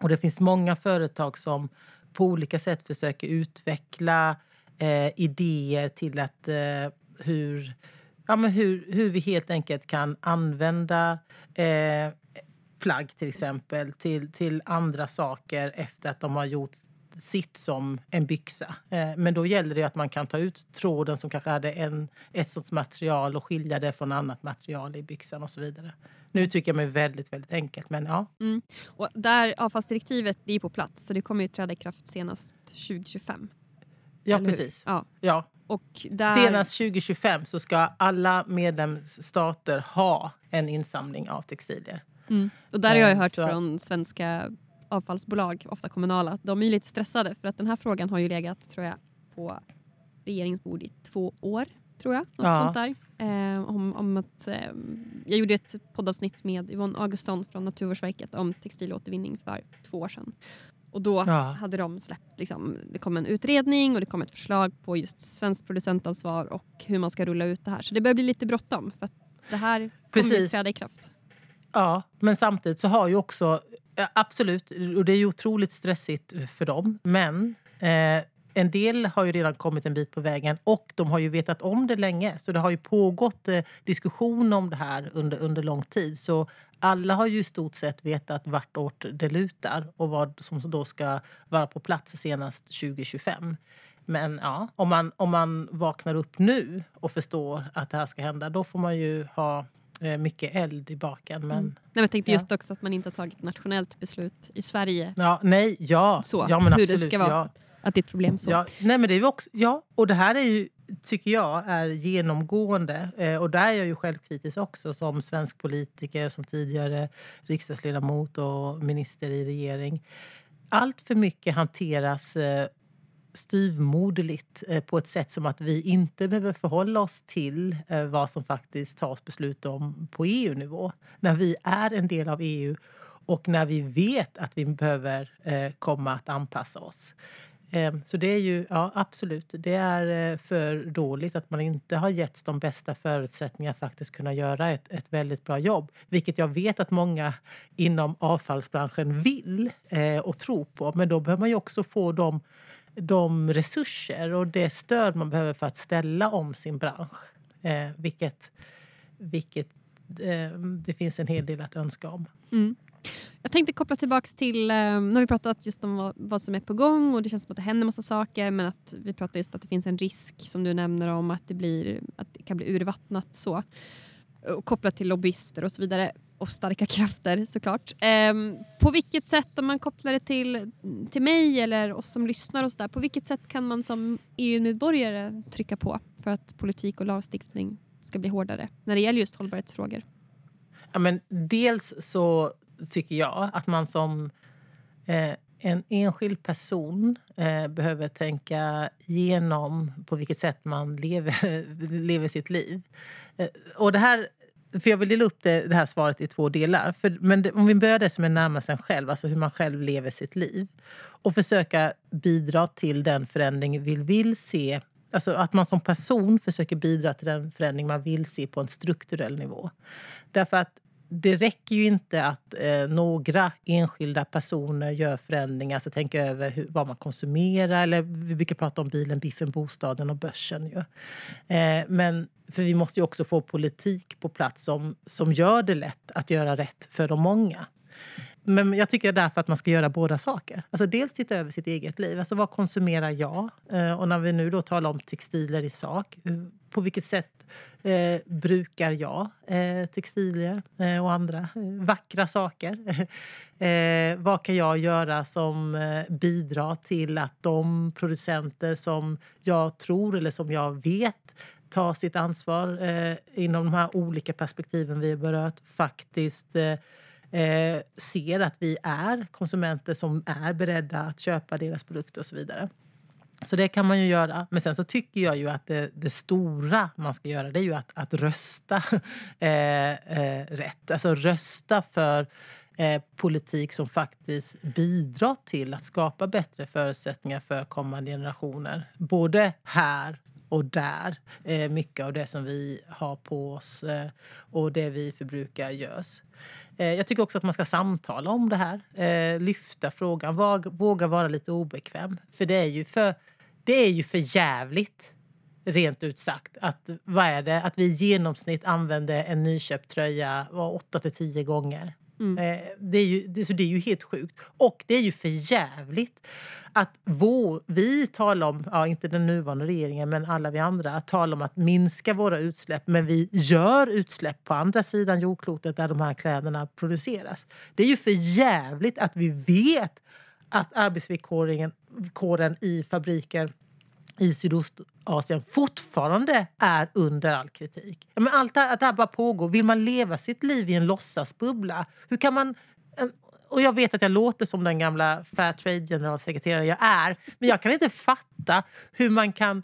Och det finns många företag som på olika sätt försöker utveckla eh, idéer till att, eh, hur ja, men hur, hur vi helt enkelt kan använda eh, plagg till exempel till, till andra saker efter att de har gjort sitt som en byxa. Eh, men då gäller det att man kan ta ut tråden som kanske hade en, ett sorts material och skilja det från annat material i byxan och så vidare. Nu uttrycker jag mig väldigt, väldigt enkelt. Men ja. Mm. Och där avfallsdirektivet är på plats så det kommer ju träda i kraft senast 2025. Ja, precis. Ja. Ja. Där... Senast 2025 så ska alla medlemsstater ha en insamling av textilier. Mm. Och där har jag Eh, hört så- från svenska avfallsbolag, ofta kommunala, att de är lite stressade för att den här frågan har ju legat tror jag, på regeringens bord i två år. tror jag. Något Ja. sånt där. Eh, om, om att, eh, jag gjorde ett poddavsnitt med Yvonne Augustsson från Naturvårdsverket om textilåtervinning för två år sedan. Och då Ja. hade de släppt, liksom, det kom en utredning och det kom ett förslag på just svenskt producentansvar och hur man ska rulla ut det här. Så det börjar bli lite bråttom för att det här kommer ju Precis. träda i kraft. Ja, men samtidigt så har ju också... Absolut, och det är ju otroligt stressigt för dem. Men eh, en del har ju redan kommit en bit på vägen och de har ju vetat om det länge. Så det har ju pågått eh, diskussion om det här under, under lång tid. Så alla har ju i stort sett vetat vartåt det lutar och vad som då ska vara på plats senast 2025. Men ja, om man, om man vaknar upp nu och förstår att det här ska hända då får man ju ha eh, mycket eld i baken. Men, Mm. Nej, men jag tänkte Ja. just också att man inte har tagit nationellt beslut i Sverige. Ja, nej, ja. Så, ja men hur det absolut, ska vara. Ja, att det är ett problem så. ja. Nej, men det är också, ja, och det här är ju, tycker jag är genomgående. Eh, och där är jag ju självkritisk också som svensk politiker, som tidigare riksdagsledamot och minister i regering. Allt för mycket hanteras eh, styvmoderligt eh, på ett sätt som att vi inte behöver förhålla oss till eh, vad som faktiskt tas beslut om på EU-nivå. När vi är en del av EU och när vi vet att vi behöver eh, komma att anpassa oss. Ehm, så det är ju, ja absolut, det är eh, för dåligt att man inte har getts de bästa förutsättningar att faktiskt kunna göra ett, ett väldigt bra jobb. Vilket jag vet att många inom avfallsbranschen vill eh, och tror på. Men då behöver man ju också få de, de resurser och det stöd man behöver för att ställa om sin bransch. Eh, vilket vilket det finns en hel del att önska om. Mm. Jag tänkte koppla tillbaks till, eh, nu har vi pratat just om vad, vad som är på gång och det känns som att det händer massa saker men att vi pratar just att det finns en risk som du nämner om att det, blir, att det kan bli urvattnat så. Och kopplat till lobbyister och så vidare och starka <laughs> krafter såklart. Ehm, på vilket sätt, om man kopplar det till, till mig eller oss som lyssnar och sådär, på vilket sätt kan man som EU-medborgare trycka på för att politik och lagstiftning ska bli hårdare när det gäller just hållbarhetsfrågor? Ja, men dels så tycker jag att man som eh, en enskild person eh, behöver tänka igenom på vilket sätt man lever, <laughs> lever sitt liv. Eh, och det här, för jag vill dela upp det, det här svaret i två delar. För, men det, om vi börjar det som är närmast en själv, alltså hur man själv lever sitt liv. Och försöka bidra till den förändring vi vill se Alltså att man som person försöker bidra till den förändring man vill se på en strukturell nivå. Därför att det räcker ju inte att eh, några enskilda personer gör förändringar, alltså tänka över hur, vad man konsumerar. Eller vi brukar prata om bilen, biffen, bostaden och börsen. Ju. Eh, men för vi måste ju också få politik på plats som, som gör det lätt att göra rätt för de många. Men jag tycker därför att man ska göra båda saker. Alltså dels titta över sitt eget liv. Alltså vad konsumerar jag? Eh, och när vi nu då talar om textiler i sak. Eh, på vilket sätt eh, brukar jag eh, textilier eh, och andra eh, vackra saker? <laughs> eh, vad kan jag göra som eh, bidrar till att de producenter som jag tror eller som jag vet tar sitt ansvar eh, inom de här olika perspektiven vi har berört faktiskt eh, eh ser att vi är konsumenter som är beredda att köpa deras produkter och så vidare. Så det kan man ju göra. Men sen så tycker jag ju att det, det stora man ska göra det är ju att, att rösta <laughs> eh, eh, rätt. Alltså rösta för eh, politik som faktiskt bidrar till att skapa bättre förutsättningar för kommande generationer. Både här och där. Eh, mycket av det som vi har på oss eh, och det vi förbrukar görs. Eh, jag tycker också att man ska samtala om det här. Eh, lyfta frågan. Våga, våga vara lite obekväm. För det är ju för, det är ju för jävligt rent ut sagt. Att, vad är det? Att vi i genomsnitt använder en nyköpt tröja 8 till 10 gånger. Mm. Eh, det, är ju, det, så det är ju helt sjukt. Och det är ju för jävligt att vår, vi talar om, ja, inte den nuvarande regeringen, men alla vi andra, att tala om att minska våra utsläpp. Men vi gör utsläpp på andra sidan jordklotet där de här kläderna produceras. Det är ju för jävligt att vi vet att arbetsvillkoren i fabriker i Sydostasien fortfarande är under all kritik. Men allt det här, att det här bara pågår. Vill man leva sitt liv i en låtsasbubbla? Hur kan man... Ehm, och jag vet att jag låter som den gamla Fairtrade-generalsekreterare jag är. Men jag kan inte fatta hur man kan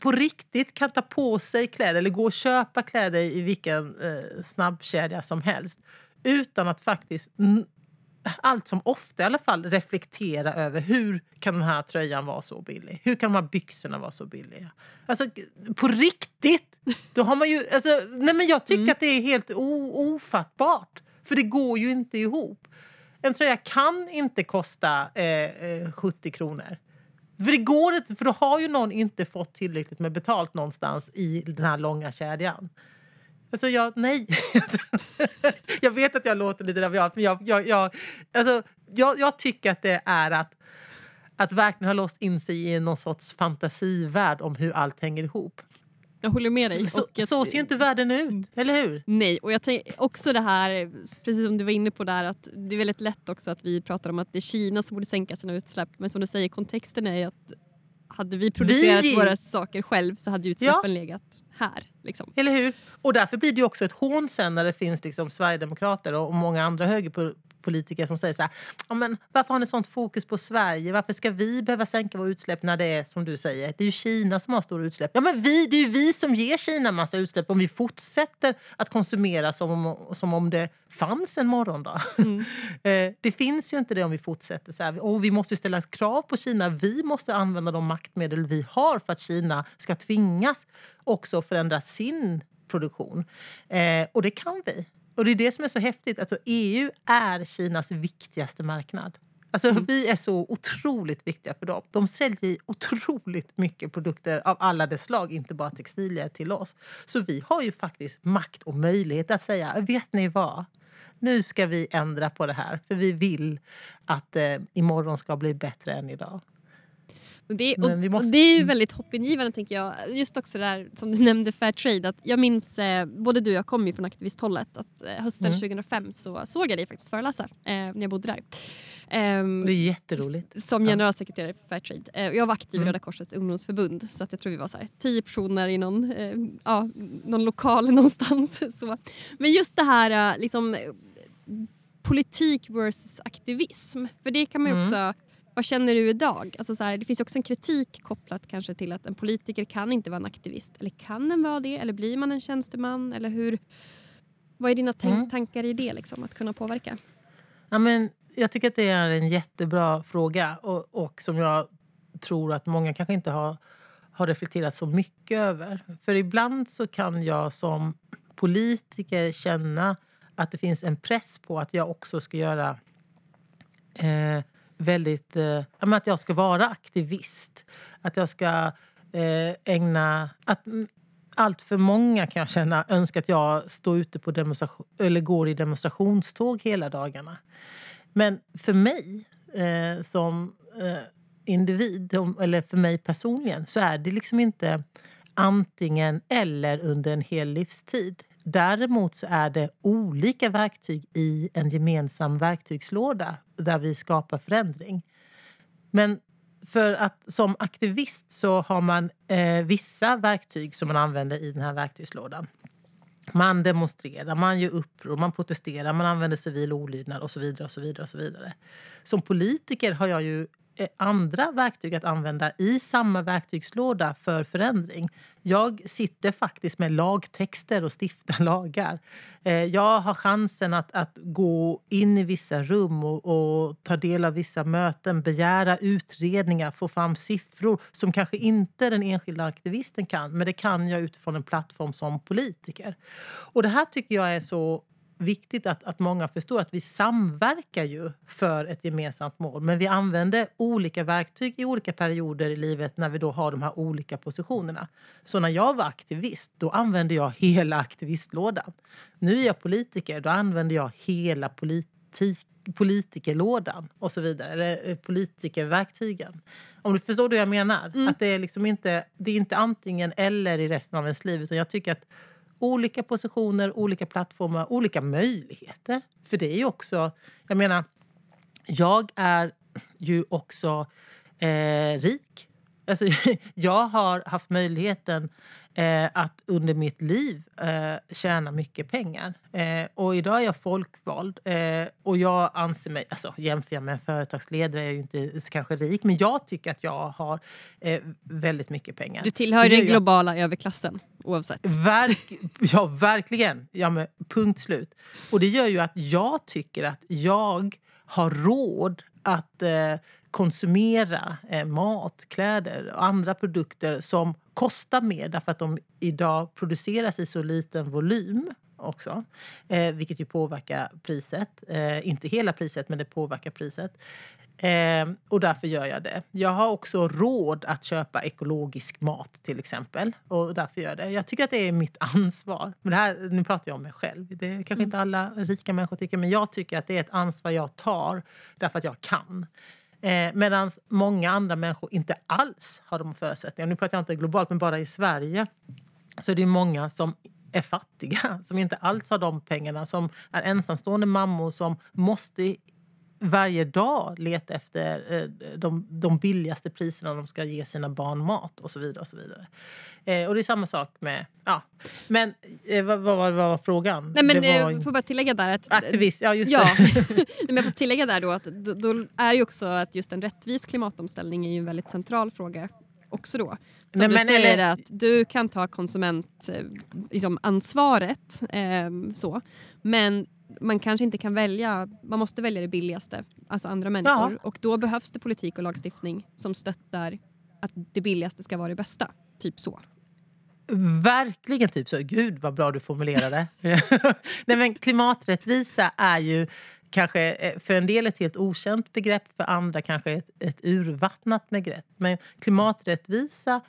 på riktigt kan ta på sig kläder eller gå och köpa kläder i vilken eh, snabbkedja som helst utan att faktiskt allt som ofta i alla fall reflektera över hur kan den här tröjan vara så billig? Hur kan de här byxorna vara så billiga? Alltså på riktigt! Då har man ju, alltså, nej men jag tycker mm. att det är helt ofattbart. För det går ju inte ihop. En tröja kan inte kosta eh, 70 eh, kronor. För det går inte, för då har ju någon inte fått tillräckligt med betalt någonstans i den här långa kedjan. Alltså jag, nej. <laughs> jag vet att jag låter lite rabiat, men jag, jag, jag, alltså, jag, jag tycker att det är att, att verkligen ha låst in sig i någon sorts fantasivärld om hur allt hänger ihop. Jag håller med dig. Så, jag, så ser ju inte världen ut, eller hur? Nej, och jag tänker också det här, precis som du var inne på där, att det är väldigt lätt också att vi pratar om att det är Kina som borde sänka sina utsläpp. Men som du säger, kontexten är ju att hade vi producerat vi... våra saker själv så hade utsläppen ja. legat här. Liksom. Eller hur? Och därför blir det också ett hån sen när det finns liksom Sverigedemokrater och många andra högerpolitiker som säger så här, men varför har ni sånt fokus på Sverige? Varför ska vi behöva sänka våra utsläpp när det är som du säger? Det är ju Kina som har stora utsläpp. Ja, men vi, det är ju vi som ger Kina massa utsläpp om vi fortsätter att konsumera som om, som om det fanns en morgondag. Mm. <laughs> Eh, det finns ju inte det om vi fortsätter så här. Och vi måste ställa krav på Kina. Vi måste använda de maktmedel vi har för att Kina ska tvingas också förändra sin produktion. Eh, och det kan vi. Och det är det som är så häftigt. Alltså, EU är Kinas viktigaste marknad. Alltså, mm. Vi är så otroligt viktiga för dem. De säljer otroligt mycket produkter av alla dess slag, inte bara textilier, till oss. Så vi har ju faktiskt makt och möjlighet att säga, vet ni vad? Nu ska vi ändra på det här, för vi vill att eh, imorgon ska bli bättre än idag. Det, och, måste... det är ju väldigt hoppingivande tänker jag. Just också det där som du <laughs> nämnde Fairtrade. Att jag minns, eh, både du och jag kommer ju från aktivisthållet, att eh, hösten mm. 2005 så såg jag dig faktiskt föreläsa eh, när jag bodde där. Um, det är jätteroligt. Som generalsekreterare för Fairtrade. Eh, jag var aktiv mm. i Röda Korsets ungdomsförbund så att jag tror vi var så här, tio personer i någon, eh, ja, någon lokal <laughs> någonstans. så. Men just det här eh, liksom, politik versus aktivism. För det kan man ju mm. Vad känner du idag? Alltså så här, det finns också en kritik kopplat kanske till att en politiker kan inte vara en aktivist. Eller kan den vara det? Eller blir man en tjänsteman? Eller hur? Vad är dina mm. tankar i det, liksom, att kunna påverka? Ja, men jag tycker att det är en jättebra fråga och, och som jag tror att många kanske inte har, har reflekterat så mycket över. För ibland så kan jag som politiker känna att det finns en press på att jag också ska göra eh, väldigt... Eh, att jag ska vara aktivist. Att jag ska eh, ägna... Att, allt för många kan jag känna önskar att jag står ute på demonstration, eller går i demonstrationståg hela dagarna. Men för mig eh, som eh, individ, eller för mig personligen, så är det liksom inte antingen eller under en hel livstid. Däremot så är det olika verktyg i en gemensam verktygslåda där vi skapar förändring. Men för att som aktivist så har man eh, vissa verktyg som man använder i den här verktygslådan. Man demonstrerar, man gör uppror, man protesterar, man använder civil olydnad och så vidare. och så vidare och så vidare. Som politiker har jag ju Eh, andra verktyg att använda i samma verktygslåda för förändring. Jag sitter faktiskt med lagtexter och stiftar <laughs> lagar. Eh, jag har chansen att, att gå in i vissa rum och, och, ta del av vissa möten, begära utredningar, få fram siffror som kanske inte den enskilda aktivisten kan, men det kan jag utifrån en plattform som politiker. Och det här tycker jag är så viktigt att, att många förstår att vi samverkar ju för ett gemensamt mål. Men vi använder olika verktyg i olika perioder i livet när vi då har de här olika positionerna. Så när jag var aktivist, då använde jag hela aktivistlådan. Nu är jag politiker, då använder jag hela politik politikerlådan och så vidare. Eller eh, politikerverktygen. Om du förstår vad jag menar? Mm. Att det är liksom inte, det är inte antingen eller i resten av ens liv. Utan jag tycker att olika positioner, olika plattformar, olika möjligheter. För det är ju också... Jag menar, jag är ju också eh, rik. Alltså, <laughs> jag har haft möjligheten eh, att under mitt liv eh, tjäna mycket pengar. Eh, och idag är jag folkvald eh, och jag anser mig, alltså jämför jag med en företagsledare är jag ju inte kanske rik, men jag tycker att jag har eh, väldigt mycket pengar. Du tillhör den globala jag, överklassen oavsett. Verk, ja, verkligen. Ja, men punkt slut. Och det gör ju att jag tycker att jag har råd att eh, konsumera eh, mat, kläder och andra produkter som kostar mer därför att de idag produceras i så liten volym också. Eh, vilket ju påverkar priset. Eh, inte hela priset, men det påverkar priset. Eh, och därför gör jag det. Jag har också råd att köpa ekologisk mat till exempel. Och därför gör jag det. Jag tycker att det är mitt ansvar. Men det här, nu pratar jag om mig själv. Det kanske mm. inte alla rika människor tycker. Men jag tycker att det är ett ansvar jag tar därför att jag kan. Eh, Medan många andra människor inte alls har de förutsättningarna. Nu pratar jag inte globalt, men bara i Sverige så är det många som är fattiga, <laughs> som inte alls har de pengarna, som är ensamstående mammor som måste varje dag leta efter eh, de, de billigaste priserna de ska ge sina barn mat och så vidare. Och så vidare. Eh, och det är samma sak med... Ja. Men eh, vad, vad, vad, var frågan? Nej, men, det var, eh, får bara tillägga där att... Aktivist, ja just ja. det. <laughs> men jag får tillägga där då att då, då, är ju också att just en rättvis klimatomställning är ju en väldigt central fråga också då. Som Nej, du säger eller... att du kan ta konsumentansvaret liksom eh, så. Men man kanske inte kan välja, man måste välja det billigaste, alltså andra människor. Ja. Och då behövs det politik och lagstiftning som stöttar att det billigaste ska vara det bästa. Typ så. Verkligen typ så. Gud vad bra du formulerade. <laughs> Nej, men klimaträttvisa är ju kanske eh, för en del ett helt okänt begrepp, för andra kanske ett, ett urvattnat begrepp. Men klimaträttvisa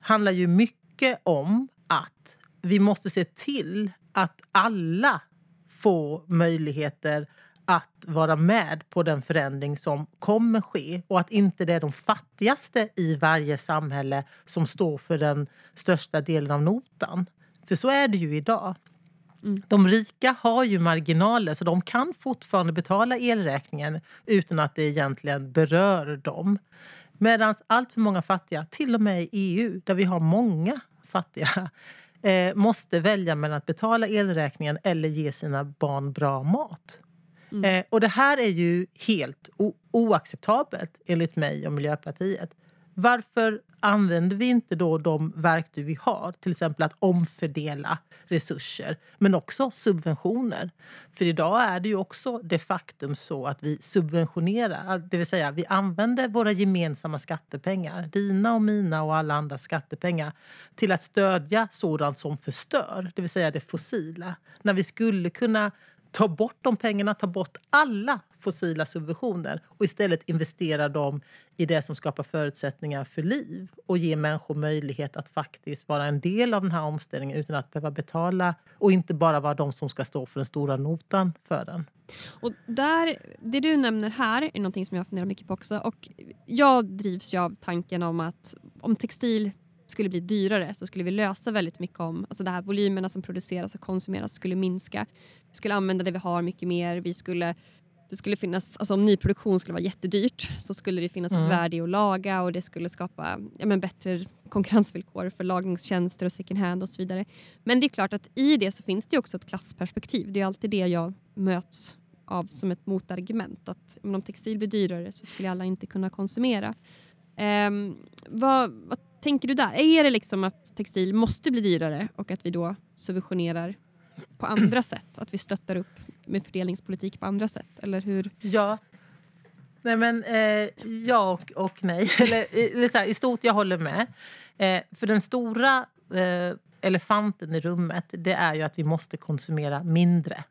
handlar ju mycket om att vi måste se till att alla få möjligheter att vara med på den förändring som kommer ske och att inte det är de fattigaste i varje samhälle som står för den största delen av notan. För så är det ju idag. Mm. De rika har ju marginaler så de kan fortfarande betala elräkningen utan att det egentligen berör dem. Medan allt för många fattiga, till och med i EU där vi har många fattiga eh, måste välja mellan att betala elräkningen eller ge sina barn bra mat. Mm. Eh, och det här är ju helt oacceptabelt enligt mig och Miljöpartiet. Varför använder vi inte då de verktyg vi har? Till exempel att omfördela resurser, men också subventioner. För idag är det ju också de facto så att vi subventionerar. Det vill säga, vi använder våra gemensamma skattepengar, dina och mina och alla andra skattepengar till att stödja sådant som förstör, det vill säga det fossila. När vi skulle kunna ta bort de pengarna, ta bort alla fossila subventioner och istället investera dem i det som skapar förutsättningar för liv och ger människor möjlighet att faktiskt vara en del av den här omställningen utan att behöva betala och inte bara vara de som ska stå för den stora notan för den. Och där, det du nämner här är något som jag funderar mycket på också. Och jag drivs ju av tanken om att om textil skulle bli dyrare så skulle vi lösa väldigt mycket om alltså det här volymerna som produceras och konsumeras skulle minska. Vi skulle använda det vi har mycket mer. Vi skulle, det skulle finnas, alltså om nyproduktion skulle vara jättedyrt så skulle det finnas mm. ett värde i att laga och det skulle skapa ja, men bättre konkurrensvillkor för lagningstjänster och second hand och så vidare. Men det är klart att i det så finns det också ett klassperspektiv. Det är alltid det jag möts av som ett motargument. Att om textil blir dyrare så skulle alla inte kunna konsumera. Um, vad, vad tänker du där? Är det liksom att textil måste bli dyrare och att vi då subventionerar på andra sätt? Att vi stöttar upp med fördelningspolitik på andra sätt? Eller hur? Ja. Nej men eh, ja och, och nej. <laughs> eller, eh, eller så här, I stort, jag håller med. Eh, för den stora eh, elefanten i rummet det är ju att vi måste konsumera mindre.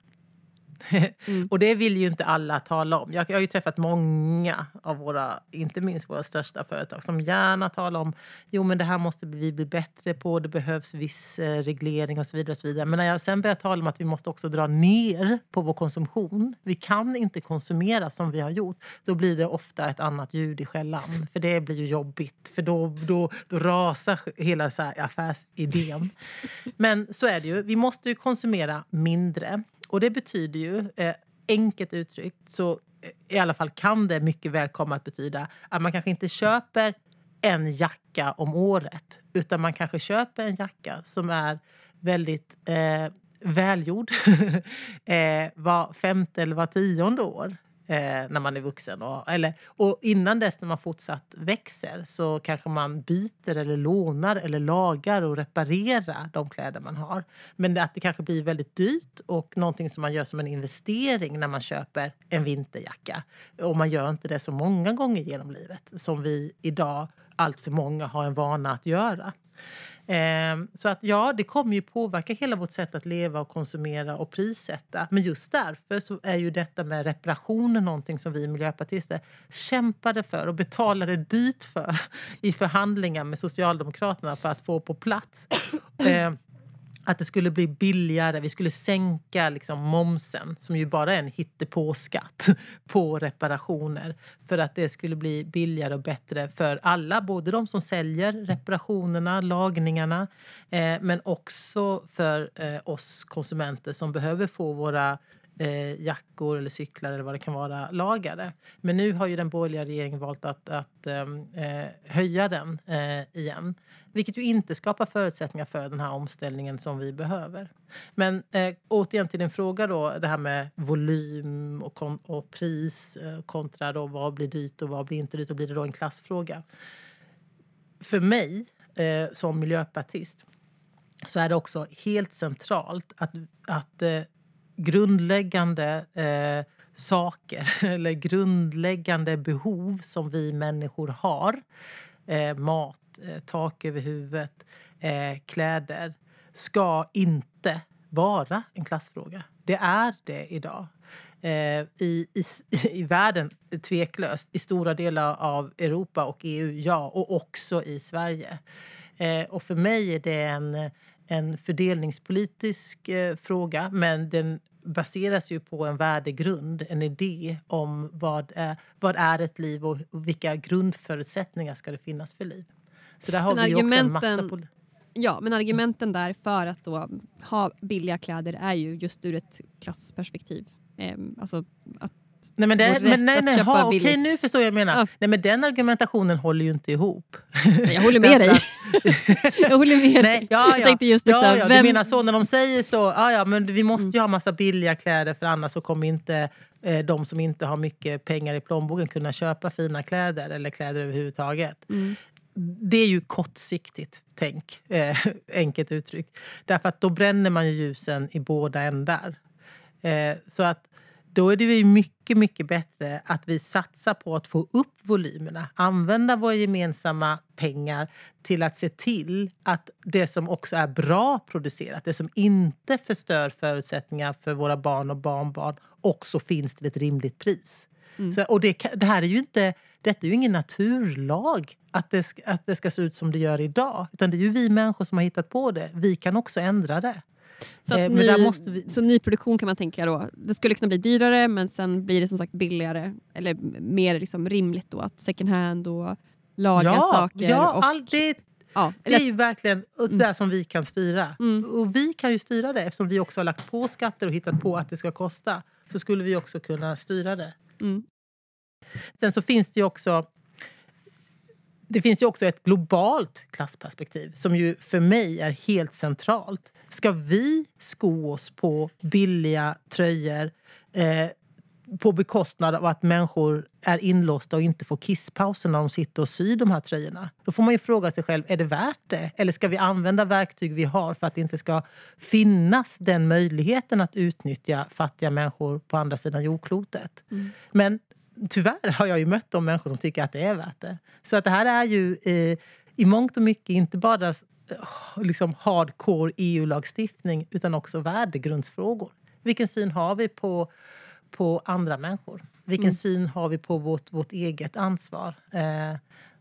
Mm. och det vill ju inte alla tala om. Jag, jag har ju träffat många av våra, inte minst våra största företag som gärna talar om jo men det här måste vi bli bättre på, det behövs viss eh, reglering och så vidare. Och så vidare. Men när jag sen börjar tala om att vi måste också dra ner på vår konsumtion, vi kan inte konsumera som vi har gjort, då blir det ofta ett annat ljud i skällan. För det blir ju jobbigt, för då, då, då rasar hela så affärsidén. Men så är det ju, vi måste ju konsumera mindre. Och det betyder ju, eh, enkelt uttryckt, så eh, i alla fall kan det mycket väl komma att betyda att man kanske inte köper en jacka om året. Utan man kanske köper en jacka som är väldigt eh, välgjord <laughs> eh, var femte eller var tionde år eh, när man är vuxen. Och, eller, och innan dess när man fortsatt växer så kanske man byter eller lånar eller lagar och reparerar de kläder man har. Men att det kanske blir väldigt dyrt och någonting som man gör som en investering när man köper en vinterjacka. Och man gör inte det så många gånger genom livet som vi idag allt för många har en vana att göra. Ehm, så att ja, det kommer ju påverka hela vårt sätt att leva och konsumera och prissätta. Men just därför så är ju detta med reparationer någonting som vi miljöpartister kämpade för och betalade dyrt för i förhandlingar med Socialdemokraterna för att få på plats. Ehm, att det skulle bli billigare. Vi skulle sänka liksom momsen, som ju bara är en hittepåskatt <laughs> på reparationer. För att det skulle bli billigare och bättre för alla. Både de som säljer reparationerna, lagningarna eh, men också för eh, oss konsumenter som behöver få våra eh, jackor eller cyklar eller vad det kan vara lagade. Men nu har ju den borgerliga regeringen valt att, att eh, eh, höja den eh, igen. Vilket ju inte skapar förutsättningar för den här omställningen som vi behöver. Men eh, återigen till din fråga då, det här med volym och, och pris eh, kontra då vad blir dyrt och vad blir inte dyrt och blir det då en klassfråga? För mig eh, som miljöpartist så är det också helt centralt att, att eh, grundläggande eh, saker <laughs> eller grundläggande behov som vi människor har. Eh, mat, eh, tak över huvudet, eh, kläder ska inte vara en klassfråga. Det är det idag. Eh, I, i, <laughs> I världen, tveklöst. I stora delar av Europa och EU, ja. Och också i Sverige. Eh, och för mig är det en en fördelningspolitisk eh, fråga men den baseras ju på en värdegrund, en idé om vad är, vad är ett liv och vilka grundförutsättningar ska det finnas för liv. Så där har men vi också en massa... Ja, men argumenten där för att då ha billiga kläder är ju just ur ett klassperspektiv. Eh, alltså att Nej, men det, men nej, nej, ha, okej, nu förstår jag jag menar. Ja. Nej, men den argumentationen håller ju inte ihop. Nej, jag håller med <laughs> dig. jag håller med nej, ja, ja. Jag tänkte just ja, ja, vem... Du menar så, när de säger så, ja, ja, men vi måste ju mm. ha massa billiga kläder för annars så kommer inte eh, de som inte har mycket pengar i plånboken kunna köpa fina kläder eller kläder överhuvudtaget. Mm. Det är ju kortsiktigt tänk, eh, <laughs> enkelt uttryckt. Därför att då bränner man ju ljusen i båda ändar. Eh, så att då är det mycket, mycket bättre att vi satsar på att få upp volymerna. Använda våra gemensamma pengar till att se till att det som också är bra producerat, det som inte förstör förutsättningar för våra barn och barnbarn, också finns till ett rimligt pris. Mm. Så, och det, det, här är ju inte, detta är ju ingen naturlag att det, att det ska se ut som det gör idag. Utan det är ju vi människor som har hittat på det. Vi kan också ändra det. Så, eh, ny, vi... så nyproduktion kan man tänka då, det skulle kunna bli dyrare men sen blir det som sagt billigare eller mer liksom rimligt då att second hand och laga ja, saker. Ja, och, all, det, ja, det är ju verkligen mm. det som vi kan styra. Mm. Och vi kan ju styra det eftersom vi också har lagt på skatter och hittat på att det ska kosta. Så skulle vi också kunna styra det. Mm. Sen så finns det ju också det finns ju också ett globalt klassperspektiv som ju för mig är helt centralt. Ska vi sko oss på billiga tröjor eh, på bekostnad av att människor är inlåsta och inte får kisspauser när de sitter och syr de här tröjorna. Då får man ju fråga sig själv, är det värt det? Eller ska vi använda verktyg vi har för att det inte ska finnas den möjligheten att utnyttja fattiga människor på andra sidan jordklotet? Mm. Men tyvärr har jag ju mött de människor som tycker att det är värt det. Så att det här är ju eh, i mångt och mycket inte bara liksom hardcore EU-lagstiftning utan också värdegrundsfrågor. Vilken syn har vi på, på andra människor? Vilken Mm. syn har vi på vårt, vårt eget ansvar? Eh,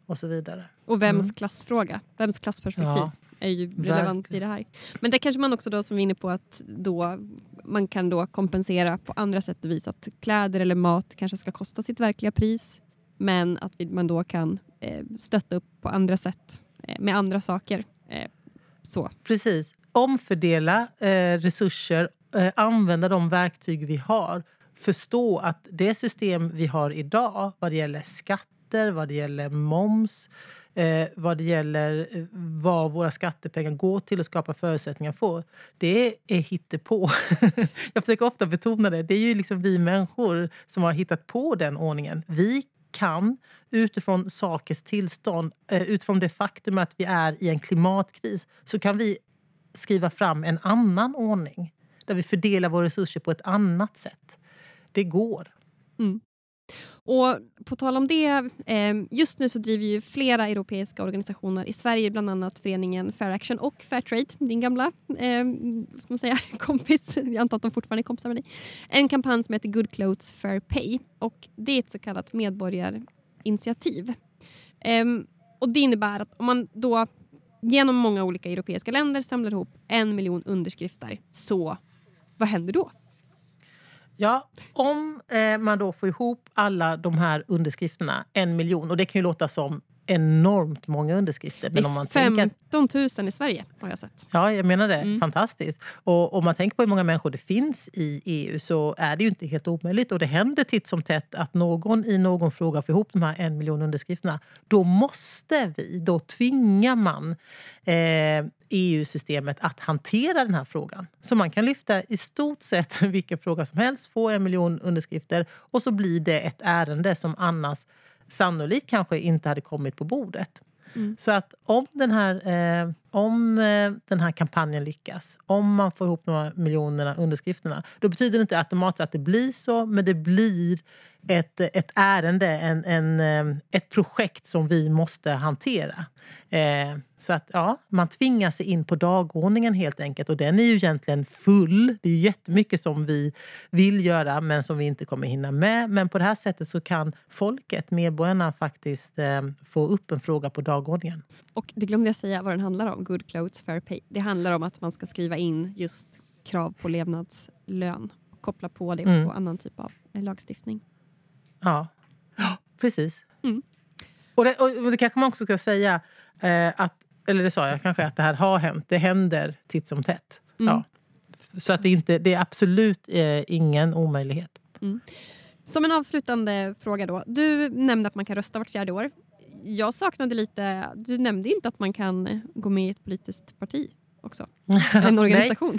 och så vidare. Och vems Mm. klassfråga, vems klassperspektiv Ja, är ju relevant i verkligen. det här. Men det kanske man också då som vi är inne på att då man kan då kompensera på andra sätt och vis att kläder eller mat kanske ska kosta sitt verkliga pris men att man då kan eh, stötta upp på andra sätt eh, med andra saker. Eh, så. Precis. Omfördela eh, resurser, eh, använda de verktyg vi har. Förstå att det system vi har idag vad det gäller skatter, vad det gäller moms eh, vad det gäller eh, vad våra skattepengar går till att skapa förutsättningar för. Det är hittepå. <laughs> Jag försöker ofta betona det. Det är ju liksom vi människor som har hittat på den ordningen. Vi kan utifrån sakers tillstånd, eh, utifrån det faktum att vi är i en klimatkris, så kan vi skriva fram en annan ordning där vi fördelar våra resurser på ett annat sätt. Det går. Mm. Och på tal om det, eh, just nu så driver ju flera europeiska organisationer i Sverige, bland annat föreningen Fair Action och Fairtrade, din gamla eh, vad ska man säga, <laughs> kompis, jag antar att de fortfarande är kompisar med dig, en kampanj som heter Good Clothes Fair Pay. Och det är ett så kallat medborgarinitiativ. Ehm, och det innebär att om man då genom många olika europeiska länder samlar ihop en miljon underskrifter, så vad händer då? Ja, om eh, man då får ihop alla de här underskrifterna, en miljon, och det kan ju låta som enormt många underskrifter. Det Men om man är tänker, 15 000 i Sverige har jag sett. ja, jag menar det. Mm. Fantastiskt. Och om man tänker på hur många människor det finns i EU så är det ju inte helt omöjligt. Och det händer titt som tätt att någon i någon fråga får ihop de här en miljon underskrifterna. Då måste vi, då tvingar man eh, EU-systemet att hantera den här frågan. Så man kan lyfta i stort sett <laughs> vilken fråga som helst, få en miljon underskrifter och så blir det ett ärende som annars sannolikt kanske inte hade kommit på bordet. Mm. Så att om den, här, eh, om eh, den här kampanjen lyckas, om man får ihop några miljonerna underskrifterna, då betyder det inte automatiskt att det blir så, men det blir ett, ett ärende, en, en, eh, ett projekt som vi måste hantera. Eh, så att ja, man tvingar sig in på dagordningen helt enkelt. Och den är ju egentligen full. Det är ju jättemycket som vi vill göra men som vi inte kommer hinna med. Men på det här sättet så kan folket, medborgarna, faktiskt eh, få upp en fråga på dagordningen. Och det glömde jag säga vad den handlar om, Good Clothes Fair Pay. Det handlar om att man ska skriva in just krav på levnadslön och koppla på det Mm. på annan typ av lagstiftning. Ja, <gasps> precis. Mm. Och, det, och det kanske man också ska säga, eh, att, eller det sa jag kanske, att det här har hänt. Det händer titt som tätt. Mm. Ja. Så att det, inte, det är absolut eh, ingen omöjlighet. Som en avslutande fråga då. Du nämnde att man kan rösta vart fjärde år. Jag saknade lite, du nämnde inte att man kan gå med i ett politiskt parti också. <laughs> En organisation.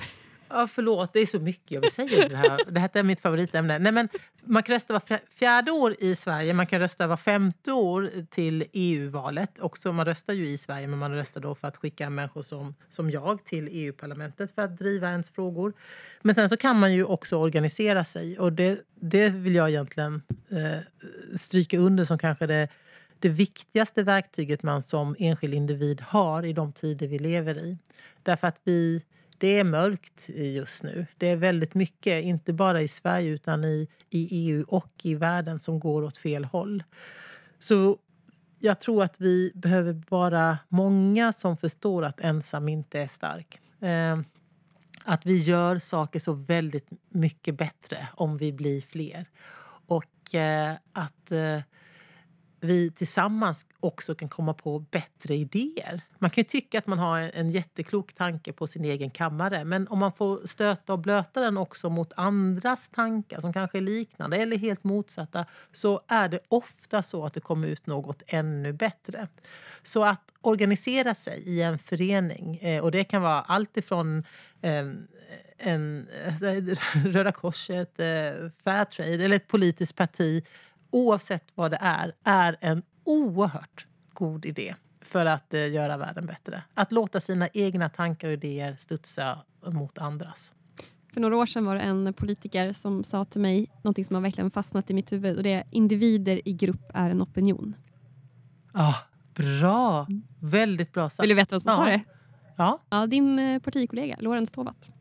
Ja, förlåt, det är så mycket jag vill säga. Det här, det här är mitt favoritämne. Nej, men man kan rösta var fj- fjärde år i Sverige, man kan rösta var femte år till EU-valet. Också, man röstar ju i Sverige, men man röstar då för att skicka människor som, som jag till EU-parlamentet för att driva ens frågor. Men sen så kan man ju också organisera sig och det, det vill jag egentligen eh, stryka under som kanske det, det viktigaste verktyget man som enskild individ har i de tider vi lever i. Därför att vi det är mörkt just nu. Det är väldigt mycket, inte bara i Sverige utan i, i EU och i världen som går åt fel håll. Så jag tror att vi behöver vara många som förstår att ensam inte är stark. Eh, att vi gör saker så väldigt mycket bättre om vi blir fler. Och eh, att eh, vi tillsammans också kan komma på bättre idéer. Man kan ju tycka att man har en, jätteklok tanke på sin egen kammare men om man får stöta och blöta den också mot andras tankar som kanske är liknande eller helt motsatta så är det ofta så att det kommer ut något ännu bättre. Så att organisera sig i en förening eh, och det kan vara allt ifrån eh, en, <laughs> Röda Korset, eh, Fairtrade eller ett politiskt parti oavsett vad det är, är en oerhört god idé för att eh, göra världen bättre. Att låta sina egna tankar och idéer studsa mot andras. För några år sedan var det en politiker som sa till mig någonting som har verkligen fastnat i mitt huvud och det är individer i grupp är en opinion. Ah, bra! Väldigt bra sagt. Vill du veta vad som Ja. sa det? Ja, Ja, din eh, partikollega Lorentz Tovatt.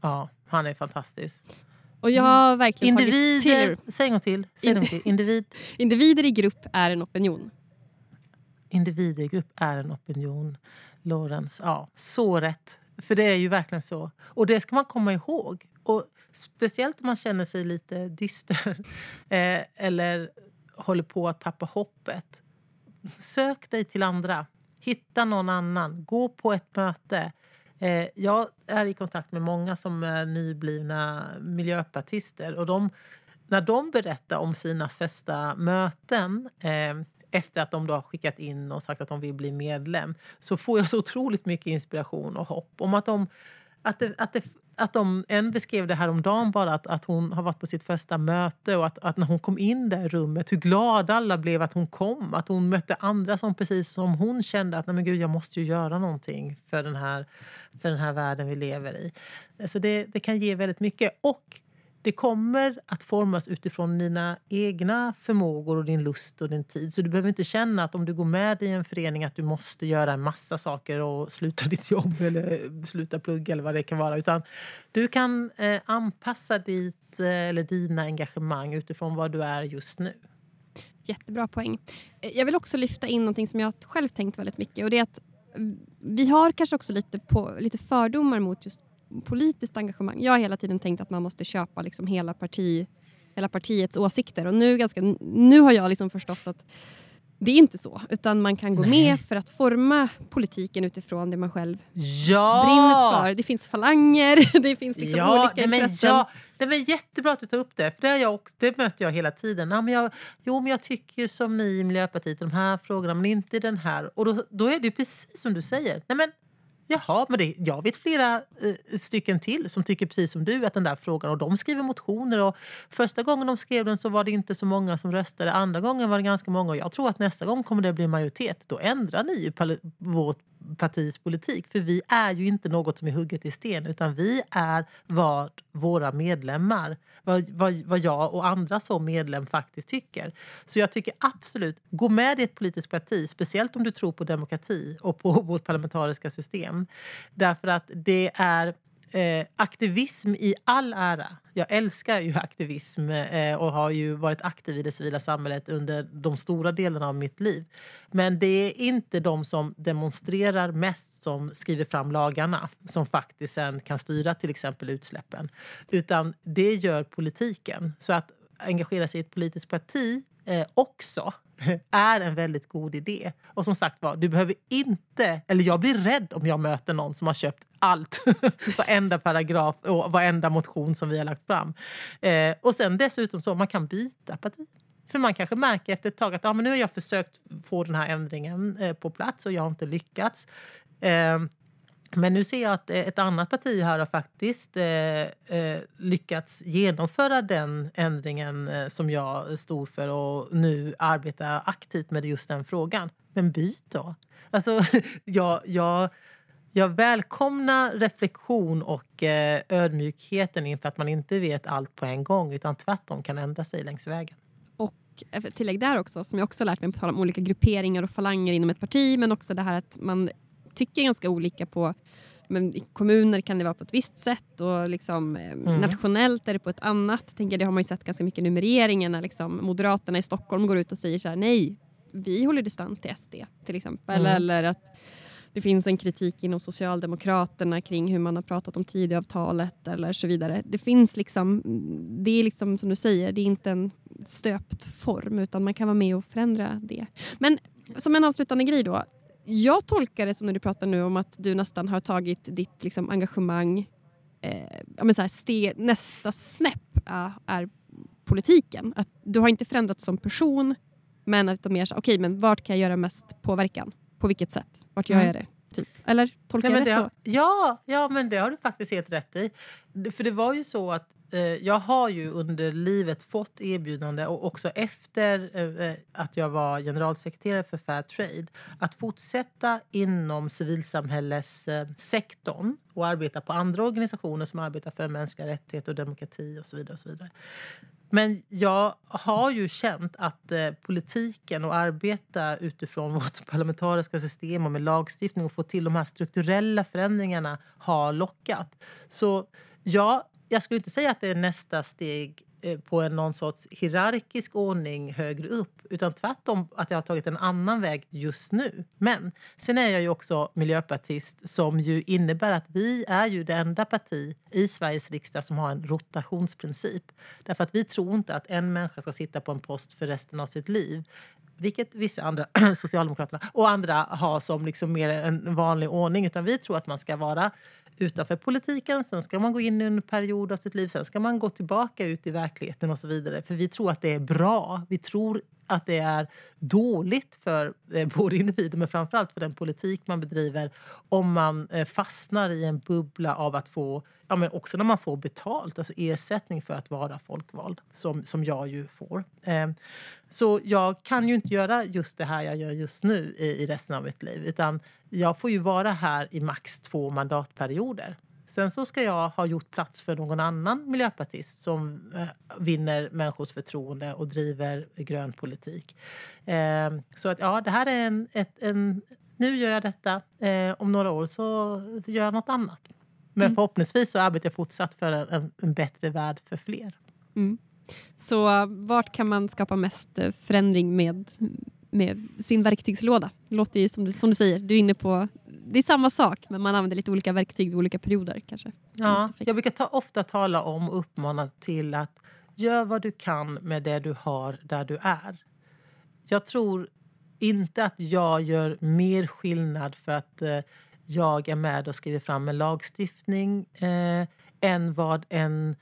ja. Han är fantastisk. Och jag har verkligen Individer, tagit till säg gång till. Säg gång till. <laughs> Individ, Individer i grupp är en opinion. individer i grupp är en opinion. Lorentz, ja, så rätt. För det är ju verkligen så. Och det ska man komma ihåg. Och speciellt om man känner sig lite dyster <laughs> eh, eller håller på att tappa hoppet. Sök dig till andra. Hitta någon annan. Gå på ett möte. Eh, jag är i kontakt med många som är nyblivna miljöpartister. Och de, när de berättar om sina första möten eh, efter att de då har skickat in och sagt att de vill bli medlem så får jag så otroligt mycket inspiration och hopp om att de att, det, att, det, att de, en beskrev det här om dagen bara att, att hon har varit på sitt första möte och att, att när hon kom in där i rummet hur glada alla blev att hon kom. Att hon mötte andra som precis som hon kände att Nej, men gud, jag måste ju göra någonting för den här, för den här världen vi lever i. Så det, det kan ge väldigt mycket. Och det kommer att formas utifrån dina egna förmågor och din lust och din tid. Så du behöver inte känna att om du går med i en förening att du måste göra en massa saker och sluta ditt jobb eller sluta plugga eller vad det kan vara. Utan du kan eh, anpassa ditt eh, eller dina engagemang utifrån vad du är just nu. Jättebra poäng. Eh, jag vill också lyfta in något som jag själv tänkt väldigt mycket och det är att mm, vi har kanske också lite, på, lite fördomar mot just politiskt engagemang. Jag har hela tiden tänkt att man måste köpa liksom hela, parti, hela partiets åsikter och nu, ganska, nu har jag liksom förstått att det är inte så, utan man kan gå Nej. med för att forma politiken utifrån det man själv Ja! brinner för. Det finns falanger, <laughs> det finns liksom ja, olika nej, men intressen. ja, det är jättebra att du tar upp det. För det, har jag också, det möter jag hela tiden. Ja, men jag, jo, men jag tycker som ni i Miljöpartiet i de här frågorna, men inte i den här. Och då, då är det precis som du säger. Nej, men, Jaha, men det, jag vet flera eh, stycken till som tycker precis som du att den där frågan och de skriver motioner och första gången de skrev den så var det inte så många som röstade. Andra gången var det ganska många och jag tror att nästa gång kommer det bli majoritet. Då ändrar ni ju pal- vårt partis politik. För vi är ju inte något som är hugget i sten utan vi är vad våra medlemmar, vad, vad, vad jag och andra som medlem faktiskt tycker. Så jag tycker absolut, gå med i ett politiskt parti, speciellt om du tror på demokrati och på <laughs> vårt parlamentariska system. Därför att det är Eh, aktivism i all ära. Jag älskar ju aktivism eh, och har ju varit aktiv i det civila samhället under de stora delarna av mitt liv. Men det är inte de som demonstrerar mest som skriver fram lagarna som faktiskt sen kan styra till exempel utsläppen. Utan det gör politiken. Så att engagera sig i ett politiskt parti eh, också <laughs> är en väldigt god idé. Och som sagt var, du behöver inte... Eller jag blir rädd om jag möter någon som har köpt allt. <laughs> varenda paragraf och varenda motion som vi har lagt fram. Eh, och sen dessutom så man kan byta parti. För man kanske märker efter ett tag att ah, men nu har jag försökt få den här ändringen eh, på plats och jag har inte lyckats. Eh, men nu ser jag att eh, ett annat parti här har faktiskt eh, eh lyckats genomföra den ändringen eh, som jag stod för och nu arbetar aktivt med just den frågan. Men byt då! Alltså, <laughs> jag, jag, jag välkomnar reflektion och eh, ödmjukheten inför att man inte vet allt på en gång utan tvärtom kan ändra sig längs vägen. Och tillägg där också, som jag också lärt mig på tal om olika grupperingar och falanger inom ett parti, men också det här att man tycker ganska olika på men I kommuner kan det vara på ett visst sätt och liksom, eh, Mm. nationellt är det på ett annat. Tänker, det har man ju sett ganska mycket nu med regeringen när liksom, Moderaterna i Stockholm går ut och säger så här, nej, vi håller distans till SD till exempel. Mm. Eller att det finns en kritik inom Socialdemokraterna kring hur man har pratat om Tidöavtalet eller så vidare. Det finns liksom, det är liksom som du säger, det är inte en stöpt form utan man kan vara med och förändra det. Men som en avslutande grej då. Jag tolkar det som när du pratar nu om att du nästan har tagit ditt liksom, engagemang eh, ja, men så här, ste, nästa snäpp är, är politiken. Att du har inte förändrats som person men utan mer okej men vart kan jag göra mest påverkan? På vilket sätt? Vart gör Mm. jag det? Typ. Eller tolkar Nej, jag rätt det, då? har- ja, ja, men det har du faktiskt helt rätt i. För det var ju så att Eh, jag har ju under livet fått erbjudande och också efter eh, eh att jag var generalsekreterare för Fairtrade att fortsätta inom civilsamhällessektorn eh, och arbeta på andra organisationer som arbetar för mänskliga rättigheter och demokrati och så vidare. Och så vidare. Men jag har ju känt att eh, politiken och arbeta utifrån <laughs> vårt parlamentariska system och med lagstiftning och få till de här strukturella förändringarna har lockat. Så jag jag skulle inte säga att det är nästa steg eh, på en någon sorts hierarkisk ordning högre upp. Utan tvärtom att jag har tagit en annan väg just nu. Men sen är jag ju också miljöpartist som ju innebär att vi är ju det enda parti i Sveriges riksdag som har en rotationsprincip. Därför att vi tror inte att en människa ska sitta på en post för resten av sitt liv vilket vissa andra, <clears throat> Socialdemokraterna och andra har som liksom mer en vanlig ordning. Utan vi tror att man ska vara utanför politiken, sen ska man gå in i en period av sitt liv, sen ska man gå tillbaka ut i verkligheten och så vidare. För vi tror att det är bra. Vi tror att det är dåligt för eh, både individer men framförallt för den politik man bedriver om man eh, fastnar i en bubbla av att få, ja, men också när man får betalt, alltså ersättning för att vara folkvald, som, som jag ju får. Eh, så jag kan ju inte göra just det här jag gör just nu i, i resten av mitt liv, utan jag får ju vara här i max två mandatperioder. Sen så ska jag ha gjort plats för någon annan miljöpartist som eh, vinner människors förtroende och driver grön politik. Eh, så att ja, det här är en, ett, en... Nu gör jag detta. Eh, om några år så gör jag något annat. Men mm. förhoppningsvis så arbetar jag fortsatt för en, en bättre värld för fler. Mm. Så vart kan man skapa mest förändring med, med sin verktygslåda? Det låter ju som du, som du säger, du är inne på det är samma sak men man använder lite olika verktyg vid olika perioder. kanske. Ja, jag brukar ta, ofta tala om och uppmana till att gör vad du kan med det du har där du är. Jag tror inte att jag gör mer skillnad för att eh, jag är med och skriver fram en lagstiftning eh, än vad en,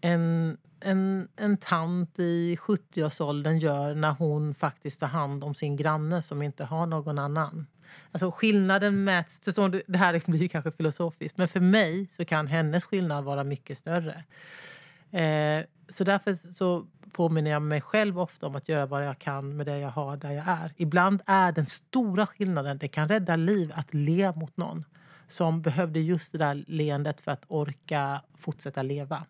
en, en, en tant i 70-årsåldern gör när hon faktiskt tar hand om sin granne som inte har någon annan. Alltså skillnaden mäts... Förstår du? Det här <laughs> blir kanske filosofiskt, men för mig så kan hennes skillnad vara mycket större. Eh, så därför så påminner jag mig själv ofta om att göra vad jag kan med det jag har där jag är. Ibland är den stora skillnaden, det kan rädda liv, att le mot någon som behövde just det där leendet för att orka fortsätta leva.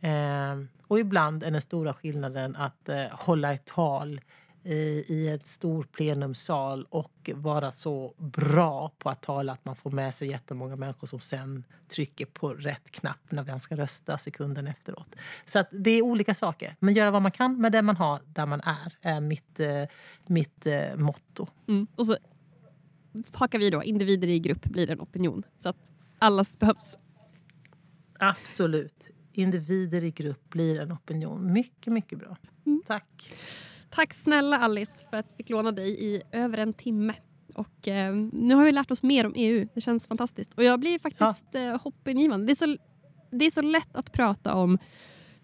Eh, och ibland är den stora skillnaden att eh, hålla ett tal i en stor plenumsal och vara så bra på att tala att man får med sig jättemånga människor som sen trycker på rätt knapp när man ska rösta sekunden efteråt. Så att det är olika saker. Men göra vad man kan med det man har där man är, är mitt, eh, mitt eh, motto. Mm. Och så hakar vi då, individer i grupp blir en opinion. Så att allas behövs. Absolut. Individer i grupp blir en opinion. Mycket, mycket bra. Mm. Tack. Tack snälla Alice för att vi fick låna dig i över en timme. Och, eh, nu har vi lärt oss mer om EU. Det känns fantastiskt. Och jag blir faktiskt ja. eh, hoppingivande. Det är, så, det är så lätt att prata om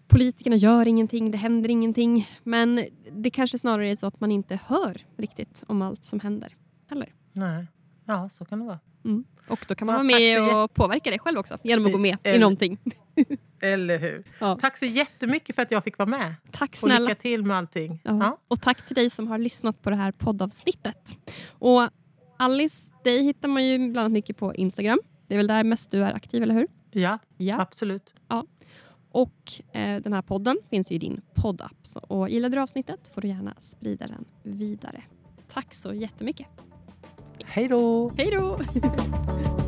politikerna gör ingenting, det händer ingenting. Men det kanske snarare är så att man inte hör riktigt om allt som händer. Eller? Nej, ja så kan det vara. Mm. Och då kan man ja, vara med och påverka det själv också genom att gå med i någonting. <laughs> Eller hur? Ja. Tack så jättemycket för att jag fick vara med. Tack snälla. Och lycka till med allting. Ja. Ja. Och tack till dig som har lyssnat på det här poddavsnittet. Och Alice, dig hittar man ju bland annat mycket på Instagram. Det är väl där mest du är aktiv, eller hur? Ja, ja. absolut. Ja. Och eh, den här podden finns ju i din poddapp. Och gillade du avsnittet får du gärna sprida den vidare. Tack så jättemycket. Hej då! Hej då! <laughs>